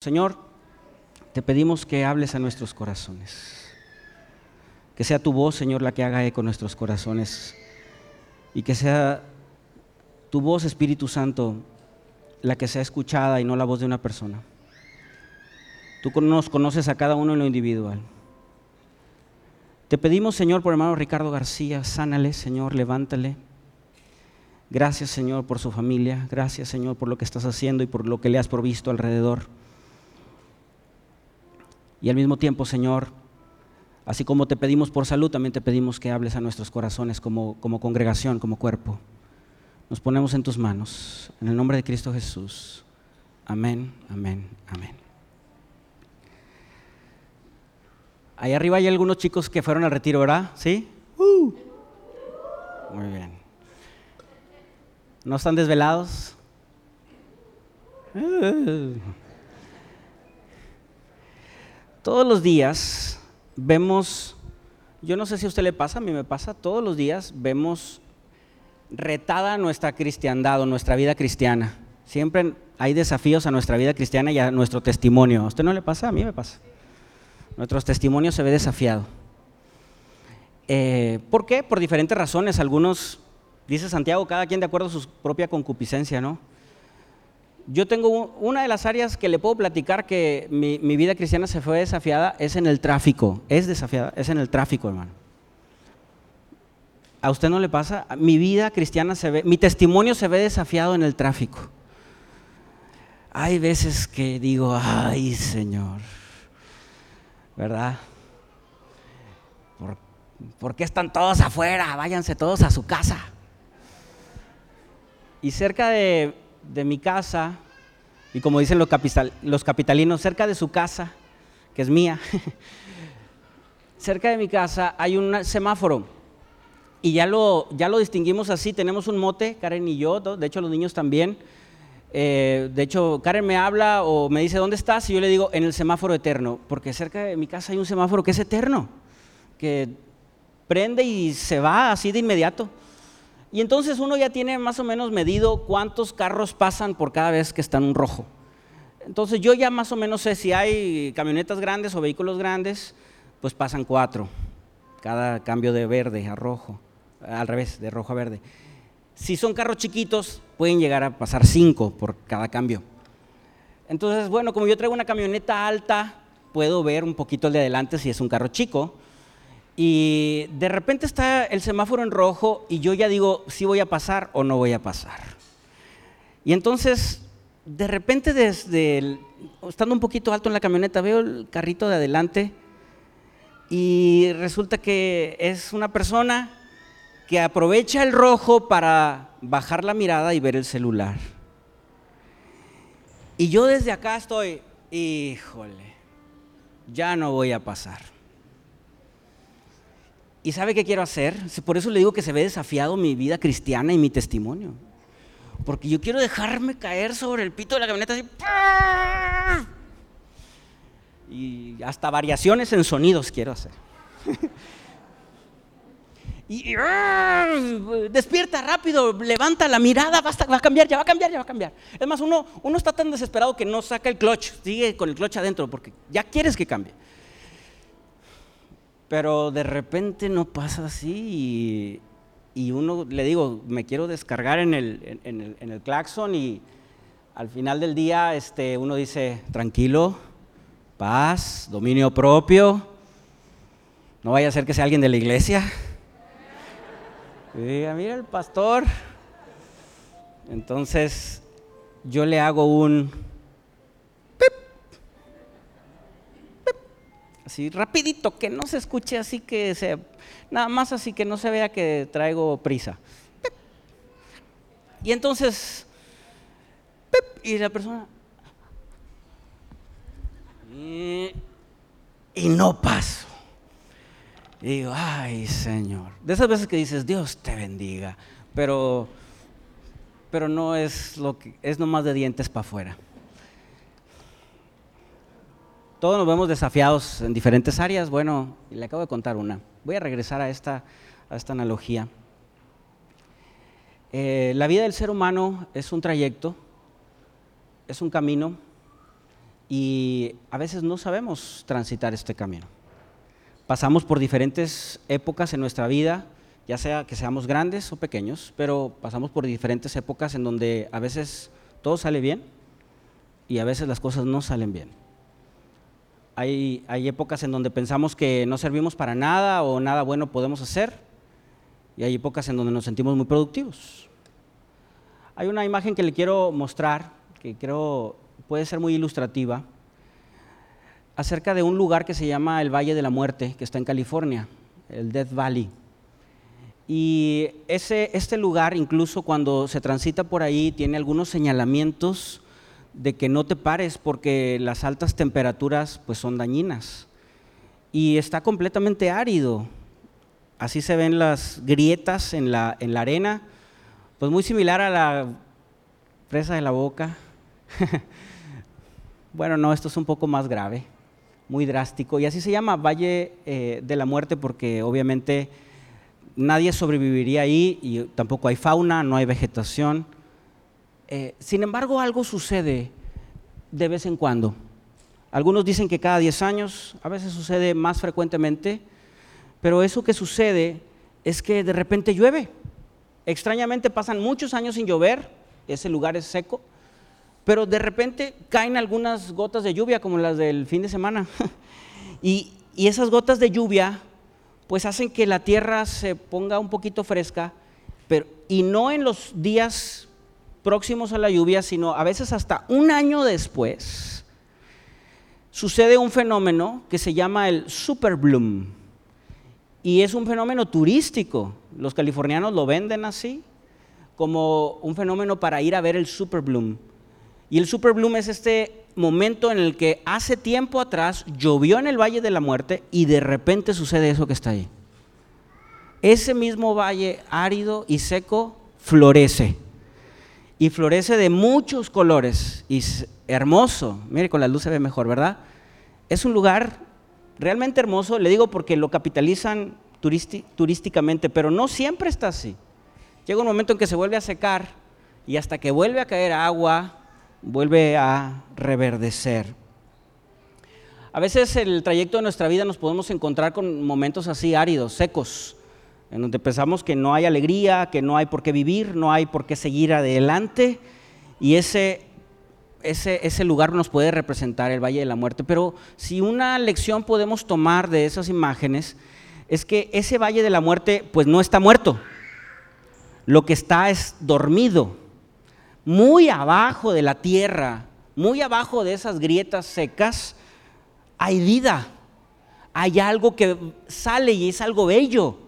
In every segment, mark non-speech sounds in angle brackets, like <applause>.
Señor, te pedimos que hables a nuestros corazones. Que sea tu voz, Señor, la que haga eco en nuestros corazones. Y que sea tu voz, Espíritu Santo, la que sea escuchada y no la voz de una persona. Tú nos conoces a cada uno en lo individual. Te pedimos, Señor, por hermano Ricardo García, sánale, Señor, levántale. Gracias, Señor, por su familia. Gracias, Señor, por lo que estás haciendo y por lo que le has provisto alrededor. Y al mismo tiempo, Señor, así como te pedimos por salud, también te pedimos que hables a nuestros corazones como, como congregación, como cuerpo. Nos ponemos en tus manos. En el nombre de Cristo Jesús. Amén, amén, amén. Ahí arriba hay algunos chicos que fueron al retiro, ¿verdad? ¿Sí? Uh. Muy bien. ¿No están desvelados? Uh. Todos los días vemos, yo no sé si a usted le pasa, a mí me pasa, todos los días vemos retada nuestra cristiandad o nuestra vida cristiana. Siempre hay desafíos a nuestra vida cristiana y a nuestro testimonio. ¿A usted no le pasa? A mí me pasa. Nuestro testimonio se ve desafiado. Eh, ¿Por qué? Por diferentes razones. Algunos, dice Santiago, cada quien de acuerdo a su propia concupiscencia, ¿no? Yo tengo una de las áreas que le puedo platicar que mi, vida cristiana se fue desafiada es en el tráfico. Es desafiada, es en el tráfico, hermano. ¿A usted no le pasa? Mi vida cristiana se ve, mi testimonio se ve desafiado en el tráfico. Hay veces que digo, ay Señor, ¿verdad? ¿Por, ¿Por, qué están todos afuera? Váyanse todos a su casa. Y cerca de de mi casa, y como dicen los, los capitalinos, cerca de su casa, que es mía, <laughs> cerca de mi casa hay un semáforo. Y ya lo, ya lo distinguimos así, tenemos un mote, Karen y yo, de hecho los niños también. Eh, de hecho, Karen me habla o me dice, ¿dónde estás? Y yo le digo, en el semáforo eterno, porque cerca de mi casa hay un semáforo que es eterno, que prende y se va así de inmediato. Y entonces uno ya tiene más o menos medido cuántos carros pasan por cada vez que está en un rojo. Entonces yo ya más o menos sé si hay camionetas grandes o vehículos grandes, pues pasan cuatro, cada cambio de verde a rojo, al revés, de rojo a verde. Si son carros chiquitos, pueden llegar a pasar cinco por cada cambio. Entonces, bueno, como yo traigo una camioneta alta, puedo ver un poquito el de adelante si es un carro chico, y de repente está el semáforo en rojo y yo ya digo si voy a pasar o no voy a pasar. Y entonces, de repente, desde estando un poquito alto en la camioneta, veo el carrito de adelante y resulta que es una persona que aprovecha el rojo para bajar la mirada y ver el celular. Y yo desde acá estoy, híjole, ya no voy a pasar. ¿Y sabe qué quiero hacer? Por eso le digo que se ve desafiado mi vida cristiana y mi testimonio. Porque yo quiero dejarme caer sobre el pito de la camioneta así. Y hasta variaciones en sonidos quiero hacer. <laughs> Y, despierta rápido, levanta la mirada, va a, cambiar, ya va a cambiar, ya va a cambiar. Es más, uno, uno está tan desesperado que no saca el clutch, sigue con el clutch adentro porque ya quieres que cambie. Pero de repente no pasa así y, uno, le digo, me quiero descargar en el, en, el, claxon y al final del día este, uno dice, tranquilo, paz, dominio propio, no vaya a ser que sea alguien de la iglesia. Y diga, mira el pastor. Entonces yo le hago un así rapidito, que no se escuche así que nada más así que no se vea que traigo prisa. Y entonces, y la persona, y, no paso. Y digo, ay Señor, de esas veces que dices, Dios te bendiga, pero, pero no es lo que, es nomás de dientes para afuera. Todos nos vemos desafiados en diferentes áreas. Bueno, le acabo de contar una. Voy a regresar a esta, a esta analogía. Eh, la vida del ser humano es un trayecto, es un camino, y a veces no sabemos transitar este camino. Pasamos por diferentes épocas en nuestra vida, ya sea que seamos grandes o pequeños, pero pasamos por diferentes épocas en donde a veces todo sale bien y a veces las cosas no salen bien. Hay, hay épocas en donde pensamos que no servimos para nada o nada bueno podemos hacer y hay épocas en donde nos sentimos muy productivos. Hay una imagen que le quiero mostrar que creo puede ser muy ilustrativa acerca de un lugar que se llama el Valle de la Muerte, que está en California, el Death Valley. Y ese, este lugar, incluso cuando se transita por ahí, tiene algunos señalamientos de que no te pares porque las altas temperaturas pues son dañinas. Y está completamente árido. Así se ven las grietas en la, en la arena, pues muy similar a la presa de la boca. <laughs> bueno, no, esto es un poco más grave, muy drástico. Y así se llama Valle eh, de la Muerte porque obviamente nadie sobreviviría ahí y tampoco hay fauna, no hay vegetación. Eh, sin embargo, algo sucede de vez en cuando. Algunos dicen que cada 10 años, a veces sucede más frecuentemente, pero eso que sucede es que de repente llueve. Extrañamente pasan muchos años sin llover, ese lugar es seco, pero de repente caen algunas gotas de lluvia como las del fin de semana. <laughs> y, esas gotas de lluvia pues hacen que la tierra se ponga un poquito fresca, pero, y no en los días próximos a la lluvia, sino a veces hasta un año después, sucede un fenómeno que se llama el super bloom. Y es un fenómeno turístico. Los californianos lo venden así, como un fenómeno para ir a ver el super bloom. Y el super bloom es este momento en el que hace tiempo atrás llovió en el Valle de la Muerte y de repente sucede eso que está ahí. Ese mismo valle árido y seco florece. Y florece de muchos colores y hermoso. Mire, con la luz se ve mejor, ¿verdad? Es un lugar realmente hermoso, le digo porque lo capitalizan turísticamente, pero no siempre está así. Llega un momento en que se vuelve a secar y hasta que vuelve a caer agua, vuelve a reverdecer. A veces el trayecto de nuestra vida nos podemos encontrar con momentos así áridos, secos, en donde pensamos que no hay alegría, que no hay por qué vivir, no hay por qué seguir adelante, y ese, ese, ese lugar nos puede representar el Valle de la Muerte. Pero si una lección podemos tomar de esas imágenes, es que ese Valle de la Muerte pues no está muerto, lo que está es dormido muy abajo de la tierra, muy abajo de esas grietas secas, hay vida. Hay algo que sale y es algo bello.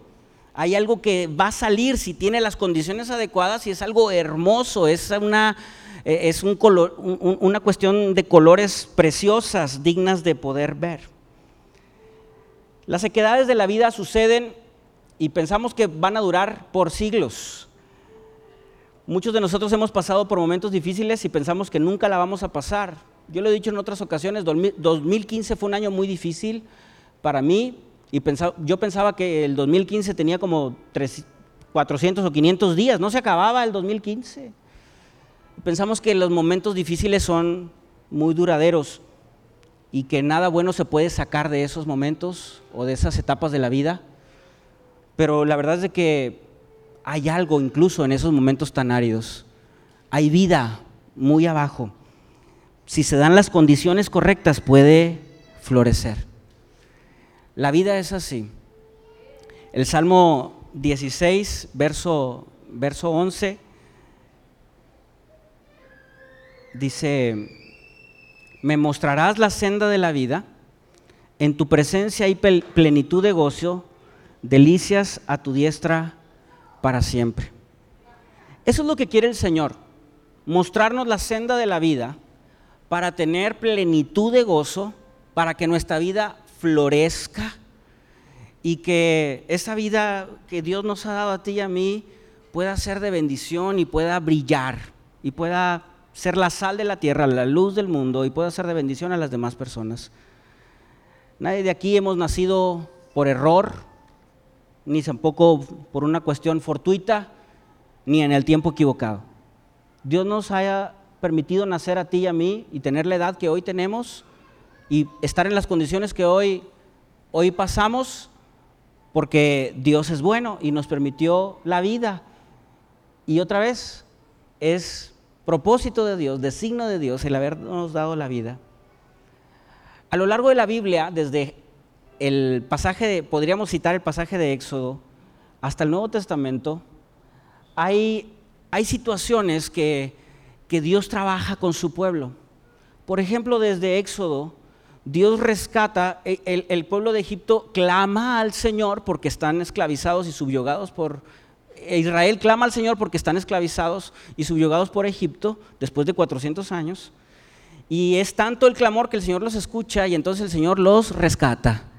Hay algo que va a salir si tiene las condiciones adecuadas y es algo hermoso, es una, eh, es una cuestión de colores preciosas, dignas de poder ver. Las sequedades de la vida suceden y pensamos que van a durar por siglos. Muchos de nosotros hemos pasado por momentos difíciles y pensamos que nunca la vamos a pasar. Yo lo he dicho en otras ocasiones, 2015 fue un año muy difícil para mí y yo pensaba que el 2015 tenía como 400 o 500 días, no se acababa el 2015. Pensamos que los momentos difíciles son muy duraderos y que nada bueno se puede sacar de esos momentos o de esas etapas de la vida. Pero la verdad es de que hay algo incluso en esos momentos tan áridos. Hay vida muy abajo. Si se dan las condiciones correctas puede florecer. La vida es así. El Salmo 16, verso, verso 11, dice, me mostrarás la senda de la vida, en tu presencia hay plenitud de gozo, delicias a tu diestra para siempre. Eso es lo que quiere el Señor, mostrarnos la senda de la vida para tener plenitud de gozo, para que nuestra vida florezca y que esa vida que Dios nos ha dado a ti y a mí pueda ser de bendición y pueda brillar y pueda ser la sal de la tierra, la luz del mundo y pueda ser de bendición a las demás personas. Nadie de aquí hemos nacido por error, ni tampoco por una cuestión fortuita, ni en el tiempo equivocado. Dios nos ha permitido nacer a ti y a mí y tener la edad que hoy tenemos y estar en las condiciones que hoy, hoy pasamos porque Dios es bueno y nos permitió la vida. Y otra vez, es propósito de Dios, designo de Dios el habernos dado la vida. A lo largo de la Biblia, desde el pasaje, de, podríamos citar el pasaje de Éxodo, hasta el Nuevo Testamento, hay, hay situaciones que, que Dios trabaja con su pueblo. Por ejemplo, desde Éxodo, Dios rescata, el, el, pueblo de Egipto clama al Señor porque están esclavizados y subyugados por... Israel clama al Señor porque están esclavizados y subyugados por Egipto después de 400 años. Y es tanto el clamor que el Señor los escucha y entonces el Señor los rescata.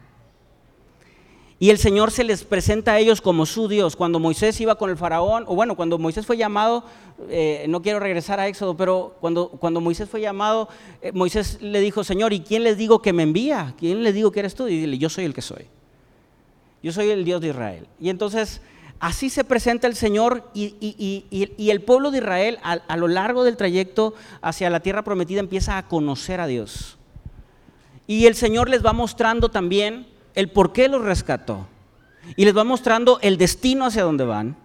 Y el Señor se les presenta a ellos como su Dios. Cuando Moisés iba con el faraón, o bueno, cuando Moisés fue llamado, eh, no quiero regresar a Éxodo, pero cuando, cuando Moisés fue llamado, eh, Moisés le dijo, Señor, ¿y quién les digo que me envía? ¿Quién les digo que eres tú? Y dile, yo soy el que soy. Yo soy el Dios de Israel. Y entonces así se presenta el Señor y, y el pueblo de Israel a lo largo del trayecto hacia la tierra prometida empieza a conocer a Dios. Y el Señor les va mostrando también el por qué los rescató. Y les va mostrando el destino hacia donde van.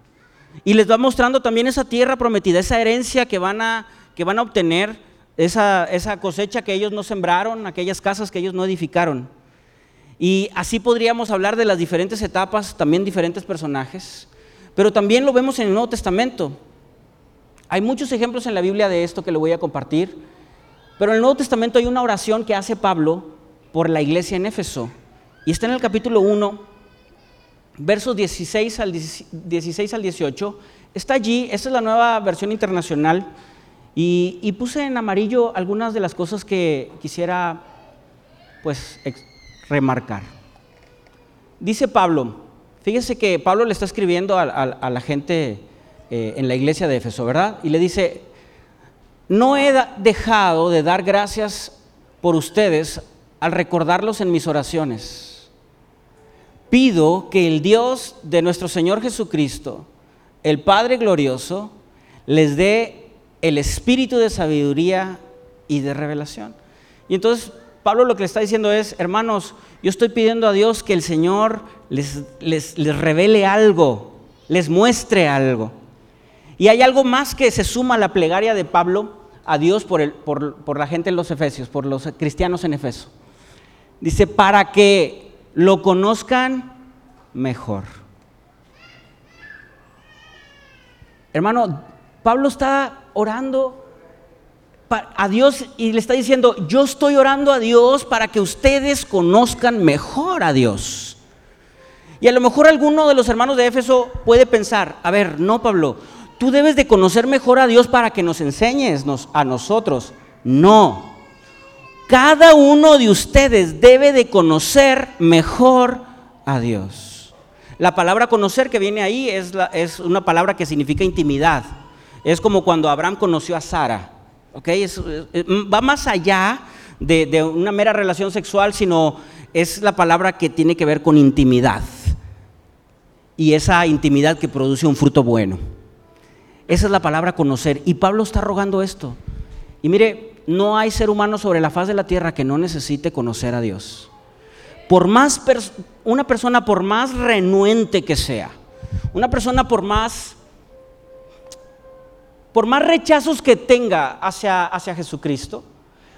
Y les va mostrando también esa tierra prometida, esa herencia que van a, que van a obtener, esa, esa cosecha que ellos no sembraron, aquellas casas que ellos no edificaron. Y así podríamos hablar de las diferentes etapas, también diferentes personajes. Pero también lo vemos en el Nuevo Testamento. Hay muchos ejemplos en la Biblia de esto que le voy a compartir. Pero en el Nuevo Testamento hay una oración que hace Pablo por la iglesia en Éfeso. Y está en el capítulo 1, versos 16 al, 16 al 18. Está allí, esta es la nueva versión internacional. Y, puse en amarillo algunas de las cosas que quisiera pues remarcar. Dice Pablo, fíjese que Pablo le está escribiendo a, la gente eh, en la iglesia de Éfeso, ¿verdad? Y le dice, no he dejado de dar gracias por ustedes al recordarlos en mis oraciones pido que el Dios de nuestro Señor Jesucristo, el Padre glorioso, les dé el espíritu de sabiduría y de revelación. Y entonces Pablo lo que le está diciendo es, hermanos, yo estoy pidiendo a Dios que el Señor les, les, revele algo, les muestre algo. Y hay algo más que se suma a la plegaria de Pablo a Dios por, el, por, por la gente en los Efesios, por los cristianos en Efeso. Dice, para que lo conozcan mejor. Hermano, Pablo está orando a Dios y le está diciendo, yo estoy orando a Dios para que ustedes conozcan mejor a Dios. Y a lo mejor alguno de los hermanos de Éfeso puede pensar, a ver, no Pablo, tú debes de conocer mejor a Dios para que nos enseñes a nosotros. No, cada uno de ustedes debe de conocer mejor a Dios. La palabra conocer que viene ahí es, una palabra que significa intimidad. Es como cuando Abraham conoció a Sara. va más allá de una mera relación sexual, sino es la palabra que tiene que ver con intimidad. Y esa intimidad que produce un fruto bueno. Esa es la palabra conocer. Y Pablo está rogando esto. Y mire, no hay ser humano sobre la faz de la tierra que no necesite conocer a Dios. Por más una persona por más renuente que sea, una persona por más por más rechazos que tenga hacia, hacia Jesucristo,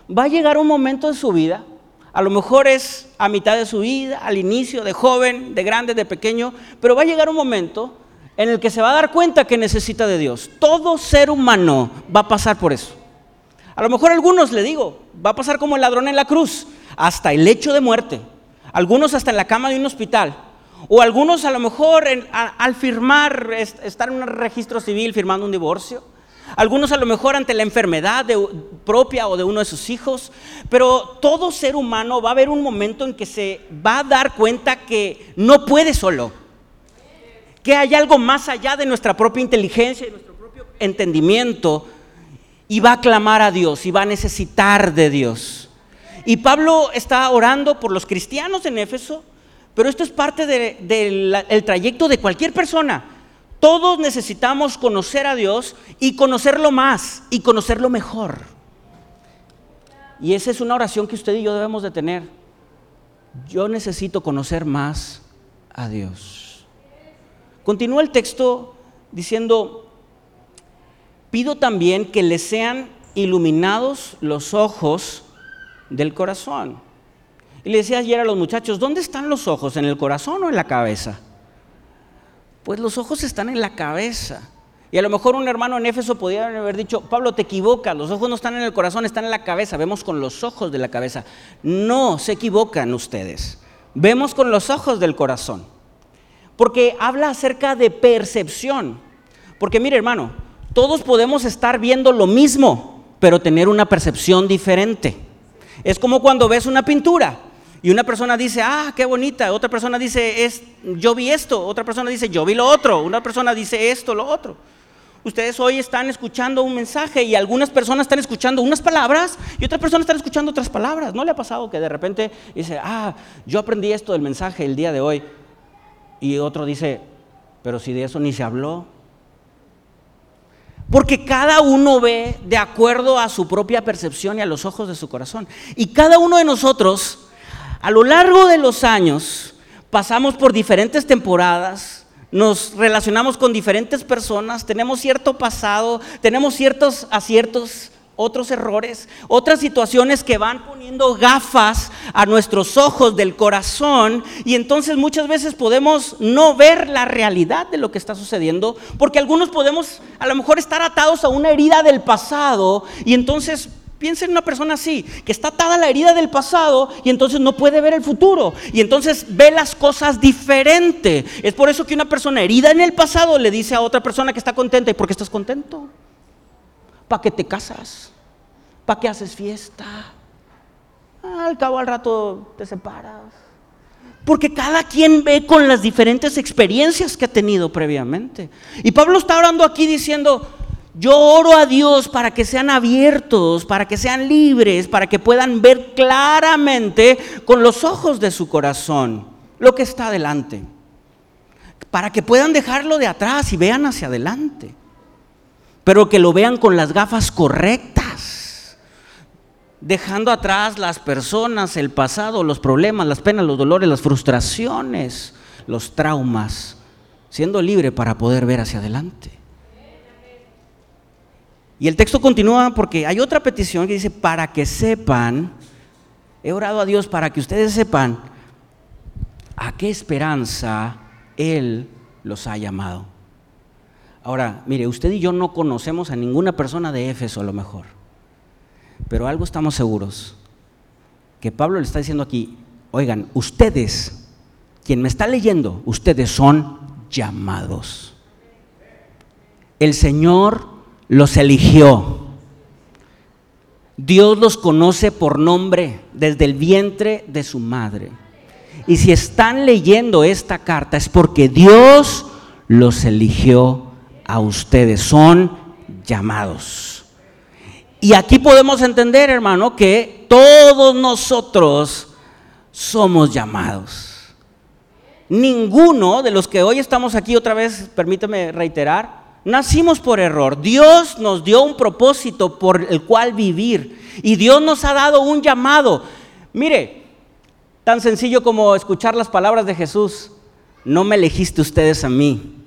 va a llegar un momento en su vida, a lo mejor es a mitad de su vida, al inicio, de joven, de grande, de pequeño, pero va a llegar un momento en el que se va a dar cuenta que necesita de Dios. Todo ser humano va a pasar por eso. A lo mejor algunos, le digo, va a pasar como el ladrón en la cruz, hasta el hecho de muerte. Algunos hasta en la cama de un hospital. O algunos a lo mejor al firmar, estar en un registro civil firmando un divorcio. Algunos a lo mejor ante la enfermedad propia o de uno de sus hijos. Pero todo ser humano va a haber un momento en que se va a dar cuenta que no puede solo. Que hay algo más allá de nuestra propia inteligencia y nuestro propio entendimiento y va a clamar a Dios y va a necesitar de Dios. Y Pablo está orando por los cristianos en Éfeso, pero esto es parte del trayecto de cualquier persona. Todos necesitamos conocer a Dios y conocerlo más y conocerlo mejor. Y esa es una oración que usted y yo debemos de tener. Yo necesito conocer más a Dios. Continúa el texto diciendo, pido también que le sean iluminados los ojos del corazón. Y le decía ayer a los muchachos, ¿dónde están los ojos? ¿En el corazón o en la cabeza? Pues los ojos están en la cabeza. Y a lo mejor un hermano en Éfeso podría haber dicho, Pablo, te equivocas, los ojos no están en el corazón, están en la cabeza, vemos con los ojos de la cabeza. No, se equivocan ustedes, vemos con los ojos del corazón. Porque habla acerca de percepción. Porque mire hermano, todos podemos estar viendo lo mismo, pero tener una percepción diferente. Es como cuando ves una pintura y una persona dice, ah, qué bonita, otra persona dice, es, yo vi esto, otra persona dice, yo vi lo otro, una persona dice esto, lo otro. Ustedes hoy están escuchando un mensaje y algunas personas están escuchando unas palabras y otras personas están escuchando otras palabras. ¿No le ha pasado que de repente dice, ah, yo aprendí esto del mensaje el día de hoy? Y otro dice, pero si de eso ni se habló. Porque cada uno ve de acuerdo a su propia percepción y a los ojos de su corazón. Y cada uno de nosotros, a lo largo de los años, pasamos por diferentes temporadas, nos relacionamos con diferentes personas, tenemos cierto pasado, tenemos ciertos aciertos, otros errores, otras situaciones que van poniendo gafas a nuestros ojos del corazón y entonces muchas veces podemos no ver la realidad de lo que está sucediendo porque algunos podemos a lo mejor estar atados a una herida del pasado y entonces Piensa en una persona así, que está atada a la herida del pasado y entonces no puede ver el futuro. Y entonces ve las cosas diferente. Es por eso que una persona herida en el pasado le dice a otra persona que está contenta. ¿Y por qué estás contento? ¿Para qué te casas? ¿Para qué haces fiesta? al cabo al rato te separas. Porque cada quien ve con las diferentes experiencias que ha tenido previamente. Y Pablo está orando aquí diciendo, yo oro a Dios para que sean abiertos, para que sean libres, para que puedan ver claramente con los ojos de su corazón lo que está adelante. Para que puedan dejarlo de atrás y vean hacia adelante. Pero que lo vean con las gafas correctas. Dejando atrás las personas, el pasado, los problemas, las penas, los dolores, las frustraciones, los traumas. Siendo libre para poder ver hacia adelante. Y el texto continúa porque hay otra petición que dice, para que sepan, he orado a Dios para que ustedes sepan a qué esperanza Él los ha llamado. Ahora, mire, usted y yo no conocemos a ninguna persona de Éfeso a lo mejor, pero algo estamos seguros, que Pablo le está diciendo aquí, oigan, ustedes, quien me está leyendo, ustedes son llamados. El Señor los eligió. Dios los conoce por nombre desde el vientre de su madre. Y si están leyendo esta carta es porque Dios los eligió a ustedes. Son llamados. Y aquí podemos entender, hermano, que todos nosotros somos llamados. Ninguno de los que hoy estamos aquí, otra vez, permíteme reiterar, Nacimos por error. Dios nos dio un propósito por el cual vivir. Y Dios nos ha dado un llamado. Mire, tan sencillo como escuchar las palabras de Jesús. No me elegiste ustedes a mí.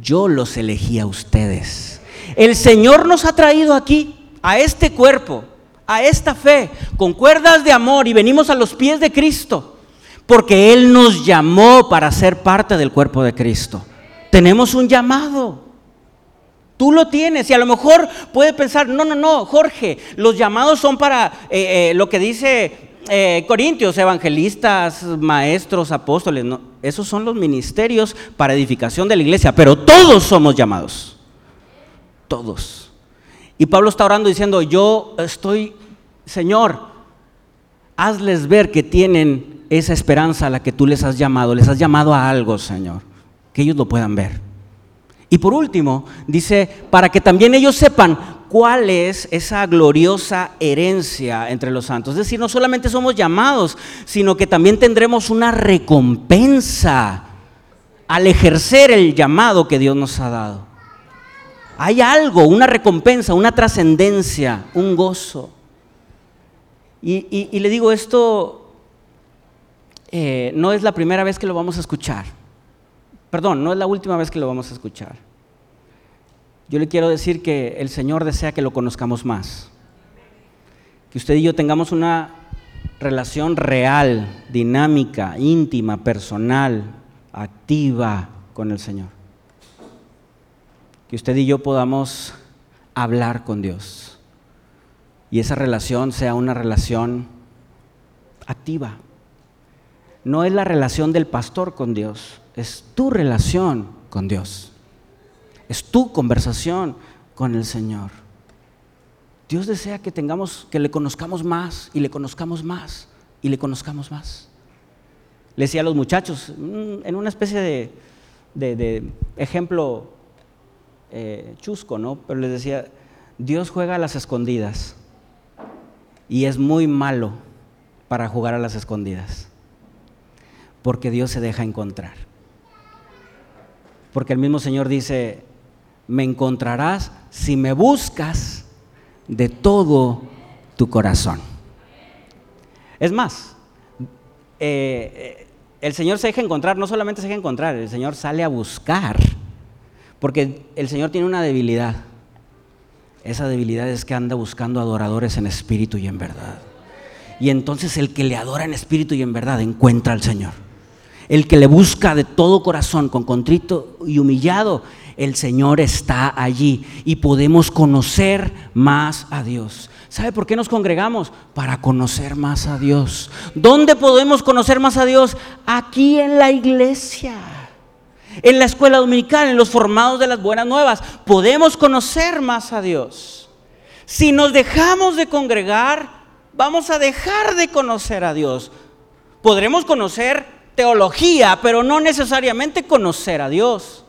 Yo los elegí a ustedes. El Señor nos ha traído aquí, a este cuerpo, a esta fe, con cuerdas de amor y venimos a los pies de Cristo. Porque Él nos llamó para ser parte del cuerpo de Cristo. Tenemos un llamado. Tú lo tienes y a lo mejor puede pensar, no, no, no, Jorge, los llamados son para eh, eh, lo que dice eh, Corintios, evangelistas, maestros, apóstoles. Esos son los ministerios para edificación de la iglesia, pero todos somos llamados. Todos. Y Pablo está orando diciendo, yo estoy, Señor, hazles ver que tienen esa esperanza a la que tú les has llamado, les has llamado a algo, Señor, que ellos lo puedan ver. Y por último, dice, para que también ellos sepan cuál es esa gloriosa herencia entre los santos. Es decir, no solamente somos llamados, sino que también tendremos una recompensa al ejercer el llamado que Dios nos ha dado. Hay algo, una recompensa, una trascendencia, un gozo. Y, le digo, esto eh, no es la primera vez que lo vamos a escuchar. Perdón, no es la última vez que lo vamos a escuchar. Yo le quiero decir que el Señor desea que lo conozcamos más. Que usted y yo tengamos una relación real, dinámica, íntima, personal, activa con el Señor. Que usted y yo podamos hablar con Dios. Y esa relación sea una relación activa. No es la relación del pastor con Dios, es tu relación con Dios. Es tu conversación con el Señor. Dios desea que tengamos, que le conozcamos más y le conozcamos más y le conozcamos más. Le decía a los muchachos, mm, en una especie de, ejemplo eh, chusco, ¿no? Pero les decía, Dios juega a las escondidas y es muy malo para jugar a las escondidas, porque Dios se deja encontrar. Porque el mismo Señor dice, me encontrarás si me buscas de todo tu corazón. Es más, eh, eh, el Señor se deja encontrar, no solamente se deja encontrar, el Señor sale a buscar, porque el Señor tiene una debilidad. Esa debilidad es que anda buscando adoradores en espíritu y en verdad. Y entonces el que le adora en espíritu y en verdad encuentra al Señor. El que le busca de todo corazón, con contrito y humillado, el Señor está allí y podemos conocer más a Dios. ¿Sabe por qué nos congregamos? Para conocer más a Dios. ¿Dónde podemos conocer más a Dios? Aquí en la iglesia. En la escuela dominical, en los formados de las buenas nuevas, podemos conocer más a Dios. Si nos dejamos de congregar, vamos a dejar de conocer a Dios. Podremos conocer teología, pero no necesariamente conocer a Dios.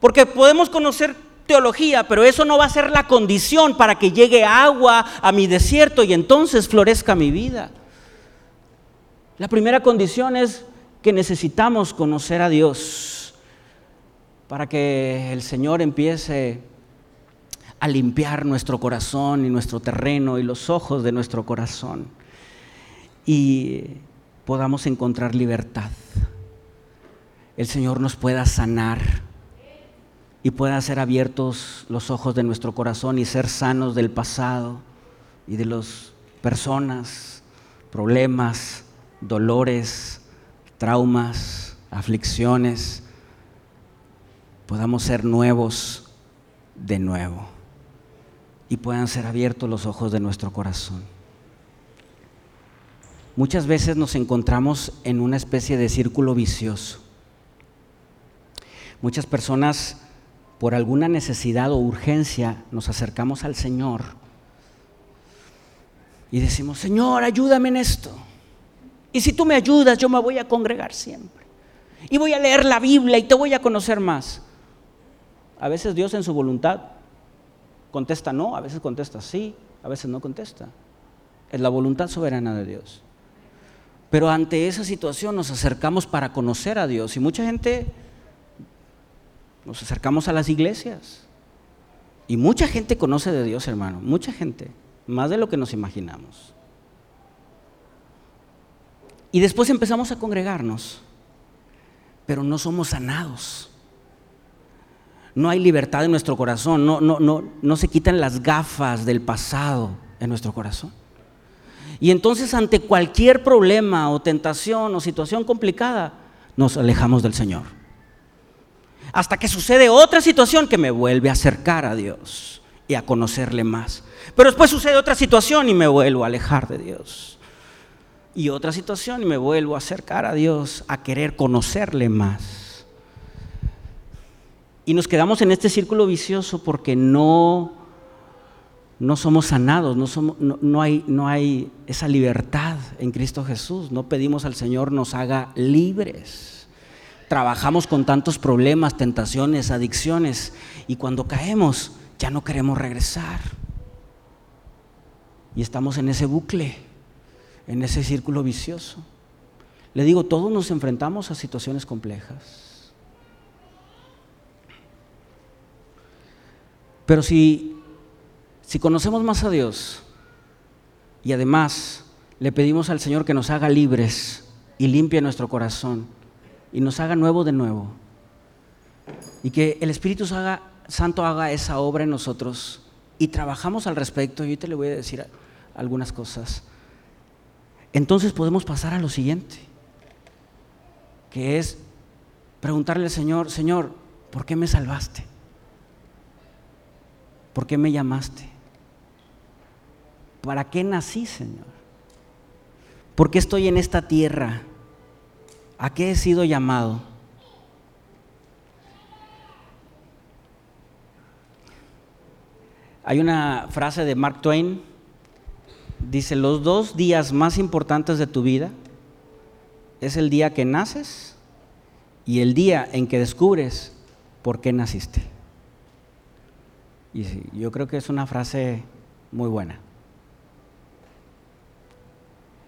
Porque podemos conocer teología, pero eso no va a ser la condición para que llegue agua a mi desierto y entonces florezca mi vida. La primera condición es que necesitamos conocer a Dios para que el Señor empiece a limpiar nuestro corazón y nuestro terreno y los ojos de nuestro corazón y podamos encontrar libertad. El Señor nos pueda sanar y puedan ser abiertos los ojos de nuestro corazón y ser sanos del pasado y de las personas, problemas, dolores, traumas, aflicciones, podamos ser nuevos de nuevo y puedan ser abiertos los ojos de nuestro corazón. Muchas veces nos encontramos en una especie de círculo vicioso. Muchas personas por alguna necesidad o urgencia nos acercamos al Señor y decimos, Señor, ayúdame en esto. Y si tú me ayudas, yo me voy a congregar siempre. Y voy a leer la Biblia y te voy a conocer más. A veces Dios en su voluntad contesta no, a veces contesta sí, a veces no contesta. Es la voluntad soberana de Dios. Pero ante esa situación nos acercamos para conocer a Dios. Y mucha gente nos acercamos a las iglesias. Y mucha gente conoce de Dios, hermano, mucha gente, más de lo que nos imaginamos. Y después empezamos a congregarnos, pero no somos sanados. No hay libertad en nuestro corazón, no, no, no, no se quitan las gafas del pasado en nuestro corazón. Y entonces ante cualquier problema o tentación o situación complicada, nos alejamos del Señor hasta que sucede otra situación que me vuelve a acercar a Dios y a conocerle más. Pero después sucede otra situación y me vuelvo a alejar de Dios. Y otra situación y me vuelvo a acercar a Dios, a querer conocerle más. Y nos quedamos en este círculo vicioso porque no, no somos sanados, no, no, hay, no hay esa libertad en Cristo Jesús. No pedimos al Señor nos haga libres trabajamos con tantos problemas, tentaciones, adicciones, y cuando caemos ya no queremos regresar. Y estamos en ese bucle, en ese círculo vicioso. Le digo, todos nos enfrentamos a situaciones complejas. Pero si, si conocemos más a Dios y además le pedimos al Señor que nos haga libres y limpie nuestro corazón y nos haga nuevo de nuevo, y que el Espíritu Santo haga esa obra en nosotros y trabajamos al respecto, y te le voy a decir algunas cosas, entonces podemos pasar a lo siguiente que es preguntarle al Señor, Señor, ¿por qué me salvaste? ¿Por qué me llamaste? ¿Para qué nací, Señor? ¿Por qué estoy en esta tierra? ¿A qué he sido llamado? Hay una frase de Mark Twain, dice, los dos días más importantes de tu vida es el día que naces y el día en que descubres por qué naciste. Y yo creo que es una frase muy buena.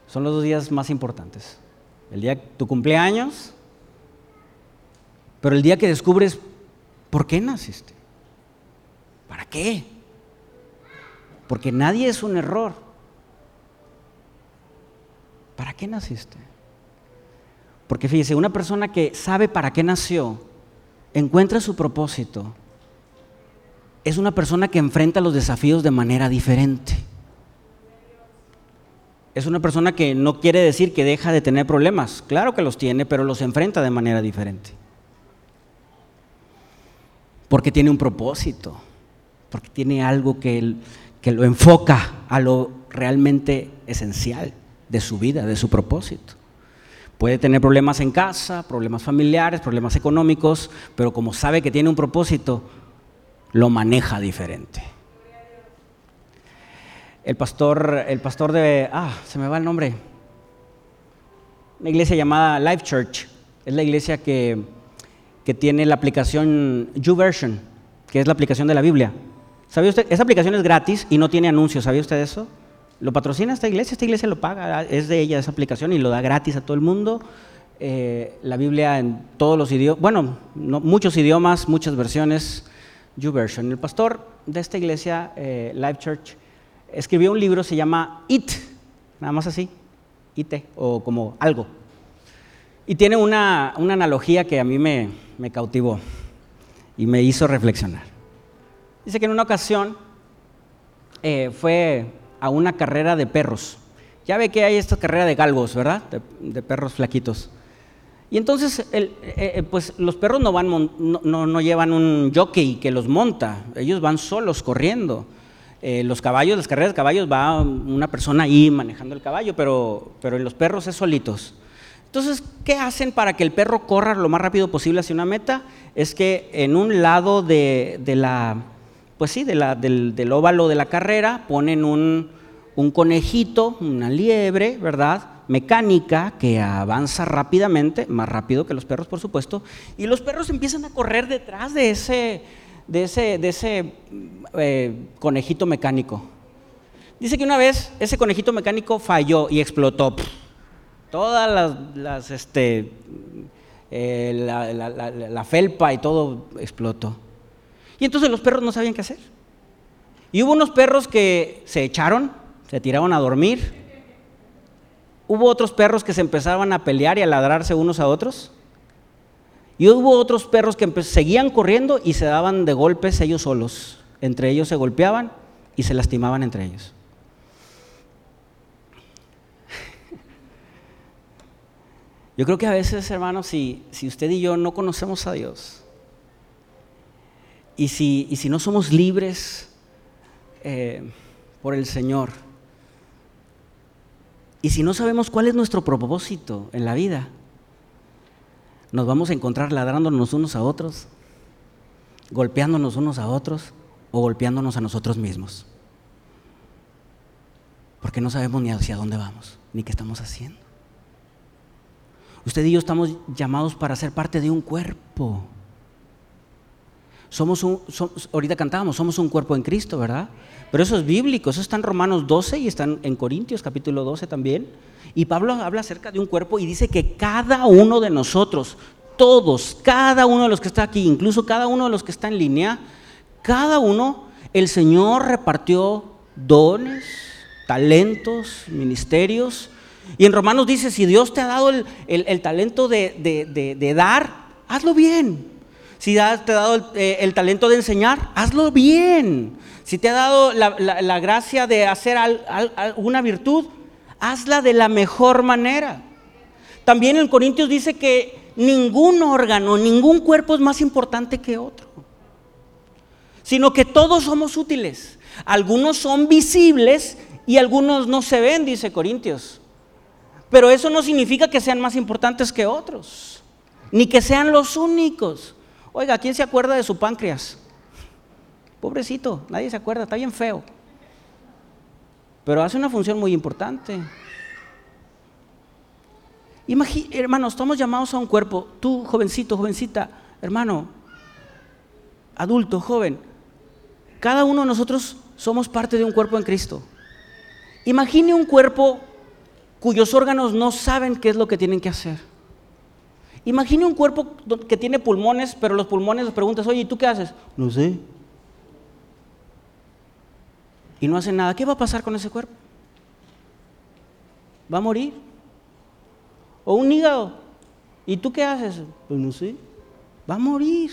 Son los dos días más importantes. El día tu cumpleaños, pero el día que descubres por qué naciste. ¿Para qué? Porque nadie es un error. ¿Para qué naciste? Porque fíjese, una persona que sabe para qué nació, encuentra su propósito, es una persona que enfrenta los desafíos de manera diferente. Es una persona que no quiere decir que deja de tener problemas, claro que los tiene, pero los enfrenta de manera diferente. Porque tiene un propósito, porque tiene algo que, que lo enfoca a lo realmente esencial de su vida, de su propósito. Puede tener problemas en casa, problemas familiares, problemas económicos, pero como sabe que tiene un propósito, lo maneja diferente. El pastor, el pastor de, ah, se me va el nombre, una iglesia llamada Life Church, es la iglesia que, que tiene la aplicación YouVersion, que es la aplicación de la Biblia. ¿Sabía usted? Esa aplicación es gratis y no tiene anuncios, ¿sabía usted eso? Lo patrocina esta iglesia, esta iglesia lo paga, es de ella esa aplicación y lo da gratis a todo el mundo. Eh, la Biblia en todos los idiomas, bueno, muchos idiomas, muchas versiones, YouVersion. El pastor de esta iglesia, eh, Life Church, escribió un libro, se llama It, nada más así, It, o como algo. Y tiene una, analogía que a mí me, cautivó y me hizo reflexionar. Dice que en una ocasión eh, fue a una carrera de perros. Ya ve que hay esta carrera de galgos, ¿verdad? De, perros flaquitos. Y entonces, eh, eh, pues los perros no, van, no, no, llevan un jockey que los monta, ellos van solos corriendo. Eh, los caballos, las carreras de caballos, va una persona ahí manejando el caballo, pero, pero en los perros es solitos. Entonces, ¿qué hacen para que el perro corra lo más rápido posible hacia una meta? Es que en un lado de, de la, pues sí, del, óvalo de la carrera, ponen un, conejito, una liebre, ¿verdad? Mecánica que avanza rápidamente, más rápido que los perros, por supuesto, y los perros empiezan a correr detrás de ese, de ese, de ese eh, conejito mecánico. Dice que una vez ese conejito mecánico falló y explotó. Todas las, este, eh, la felpa y todo explotó. Y entonces los perros no sabían qué hacer. Y hubo unos perros que se echaron, se tiraron a dormir. Hubo otros perros que se empezaban a pelear y a ladrarse unos a otros. Y hubo otros perros que seguían corriendo y se daban de golpes ellos solos. Entre ellos se golpeaban y se lastimaban entre ellos. <laughs> Yo creo que a veces, hermanos, si, si usted y yo no conocemos a Dios, y si, si no somos libres eh, por el Señor, y si no sabemos cuál es nuestro propósito en la vida, nos vamos a encontrar ladrándonos unos a otros, golpeándonos unos a otros o golpeándonos a nosotros mismos. Porque no sabemos ni hacia dónde vamos, ni qué estamos haciendo. Usted y yo estamos llamados para ser parte de un cuerpo. Somos un, ahorita cantábamos, somos un cuerpo en Cristo, ¿verdad? Pero eso es bíblico, eso está en Romanos 12 y está en Corintios capítulo 12 también. Y Pablo habla acerca de un cuerpo y dice que cada uno de nosotros, todos, cada uno de los que está aquí, incluso cada uno de los que está en línea, cada uno, el Señor repartió dones, talentos, ministerios. Y en Romanos dice, si Dios te ha dado el, talento de, dar, hazlo bien. Si te ha dado eh, el, talento de enseñar, hazlo bien. Si te ha dado la, gracia de hacer alguna virtud, hazla de la mejor manera. También en Corintios dice que ningún órgano, ningún cuerpo es más importante que otro, sino que todos somos útiles. Algunos son visibles y algunos no se ven, dice Corintios. Pero eso no significa que sean más importantes que otros, ni que sean los únicos. Oiga, ¿quién se acuerda de su páncreas? Pobrecito, nadie se acuerda, está bien feo. Pero hace una función muy importante. hermanos, estamos llamados a un cuerpo. Tú, jovencito, jovencita, hermano, adulto, joven, cada uno de nosotros somos parte de un cuerpo en Cristo. Imagine un cuerpo cuyos órganos no saben qué es lo que tienen que hacer. Imagine un cuerpo que tiene pulmones, pero los pulmones les preguntas, oye, ¿y tú qué haces? No sé. Y no hace nada. ¿Qué va a pasar con ese cuerpo? ¿Va a morir? ¿O un hígado? ¿Y tú qué haces? Pues no sé. Va a morir.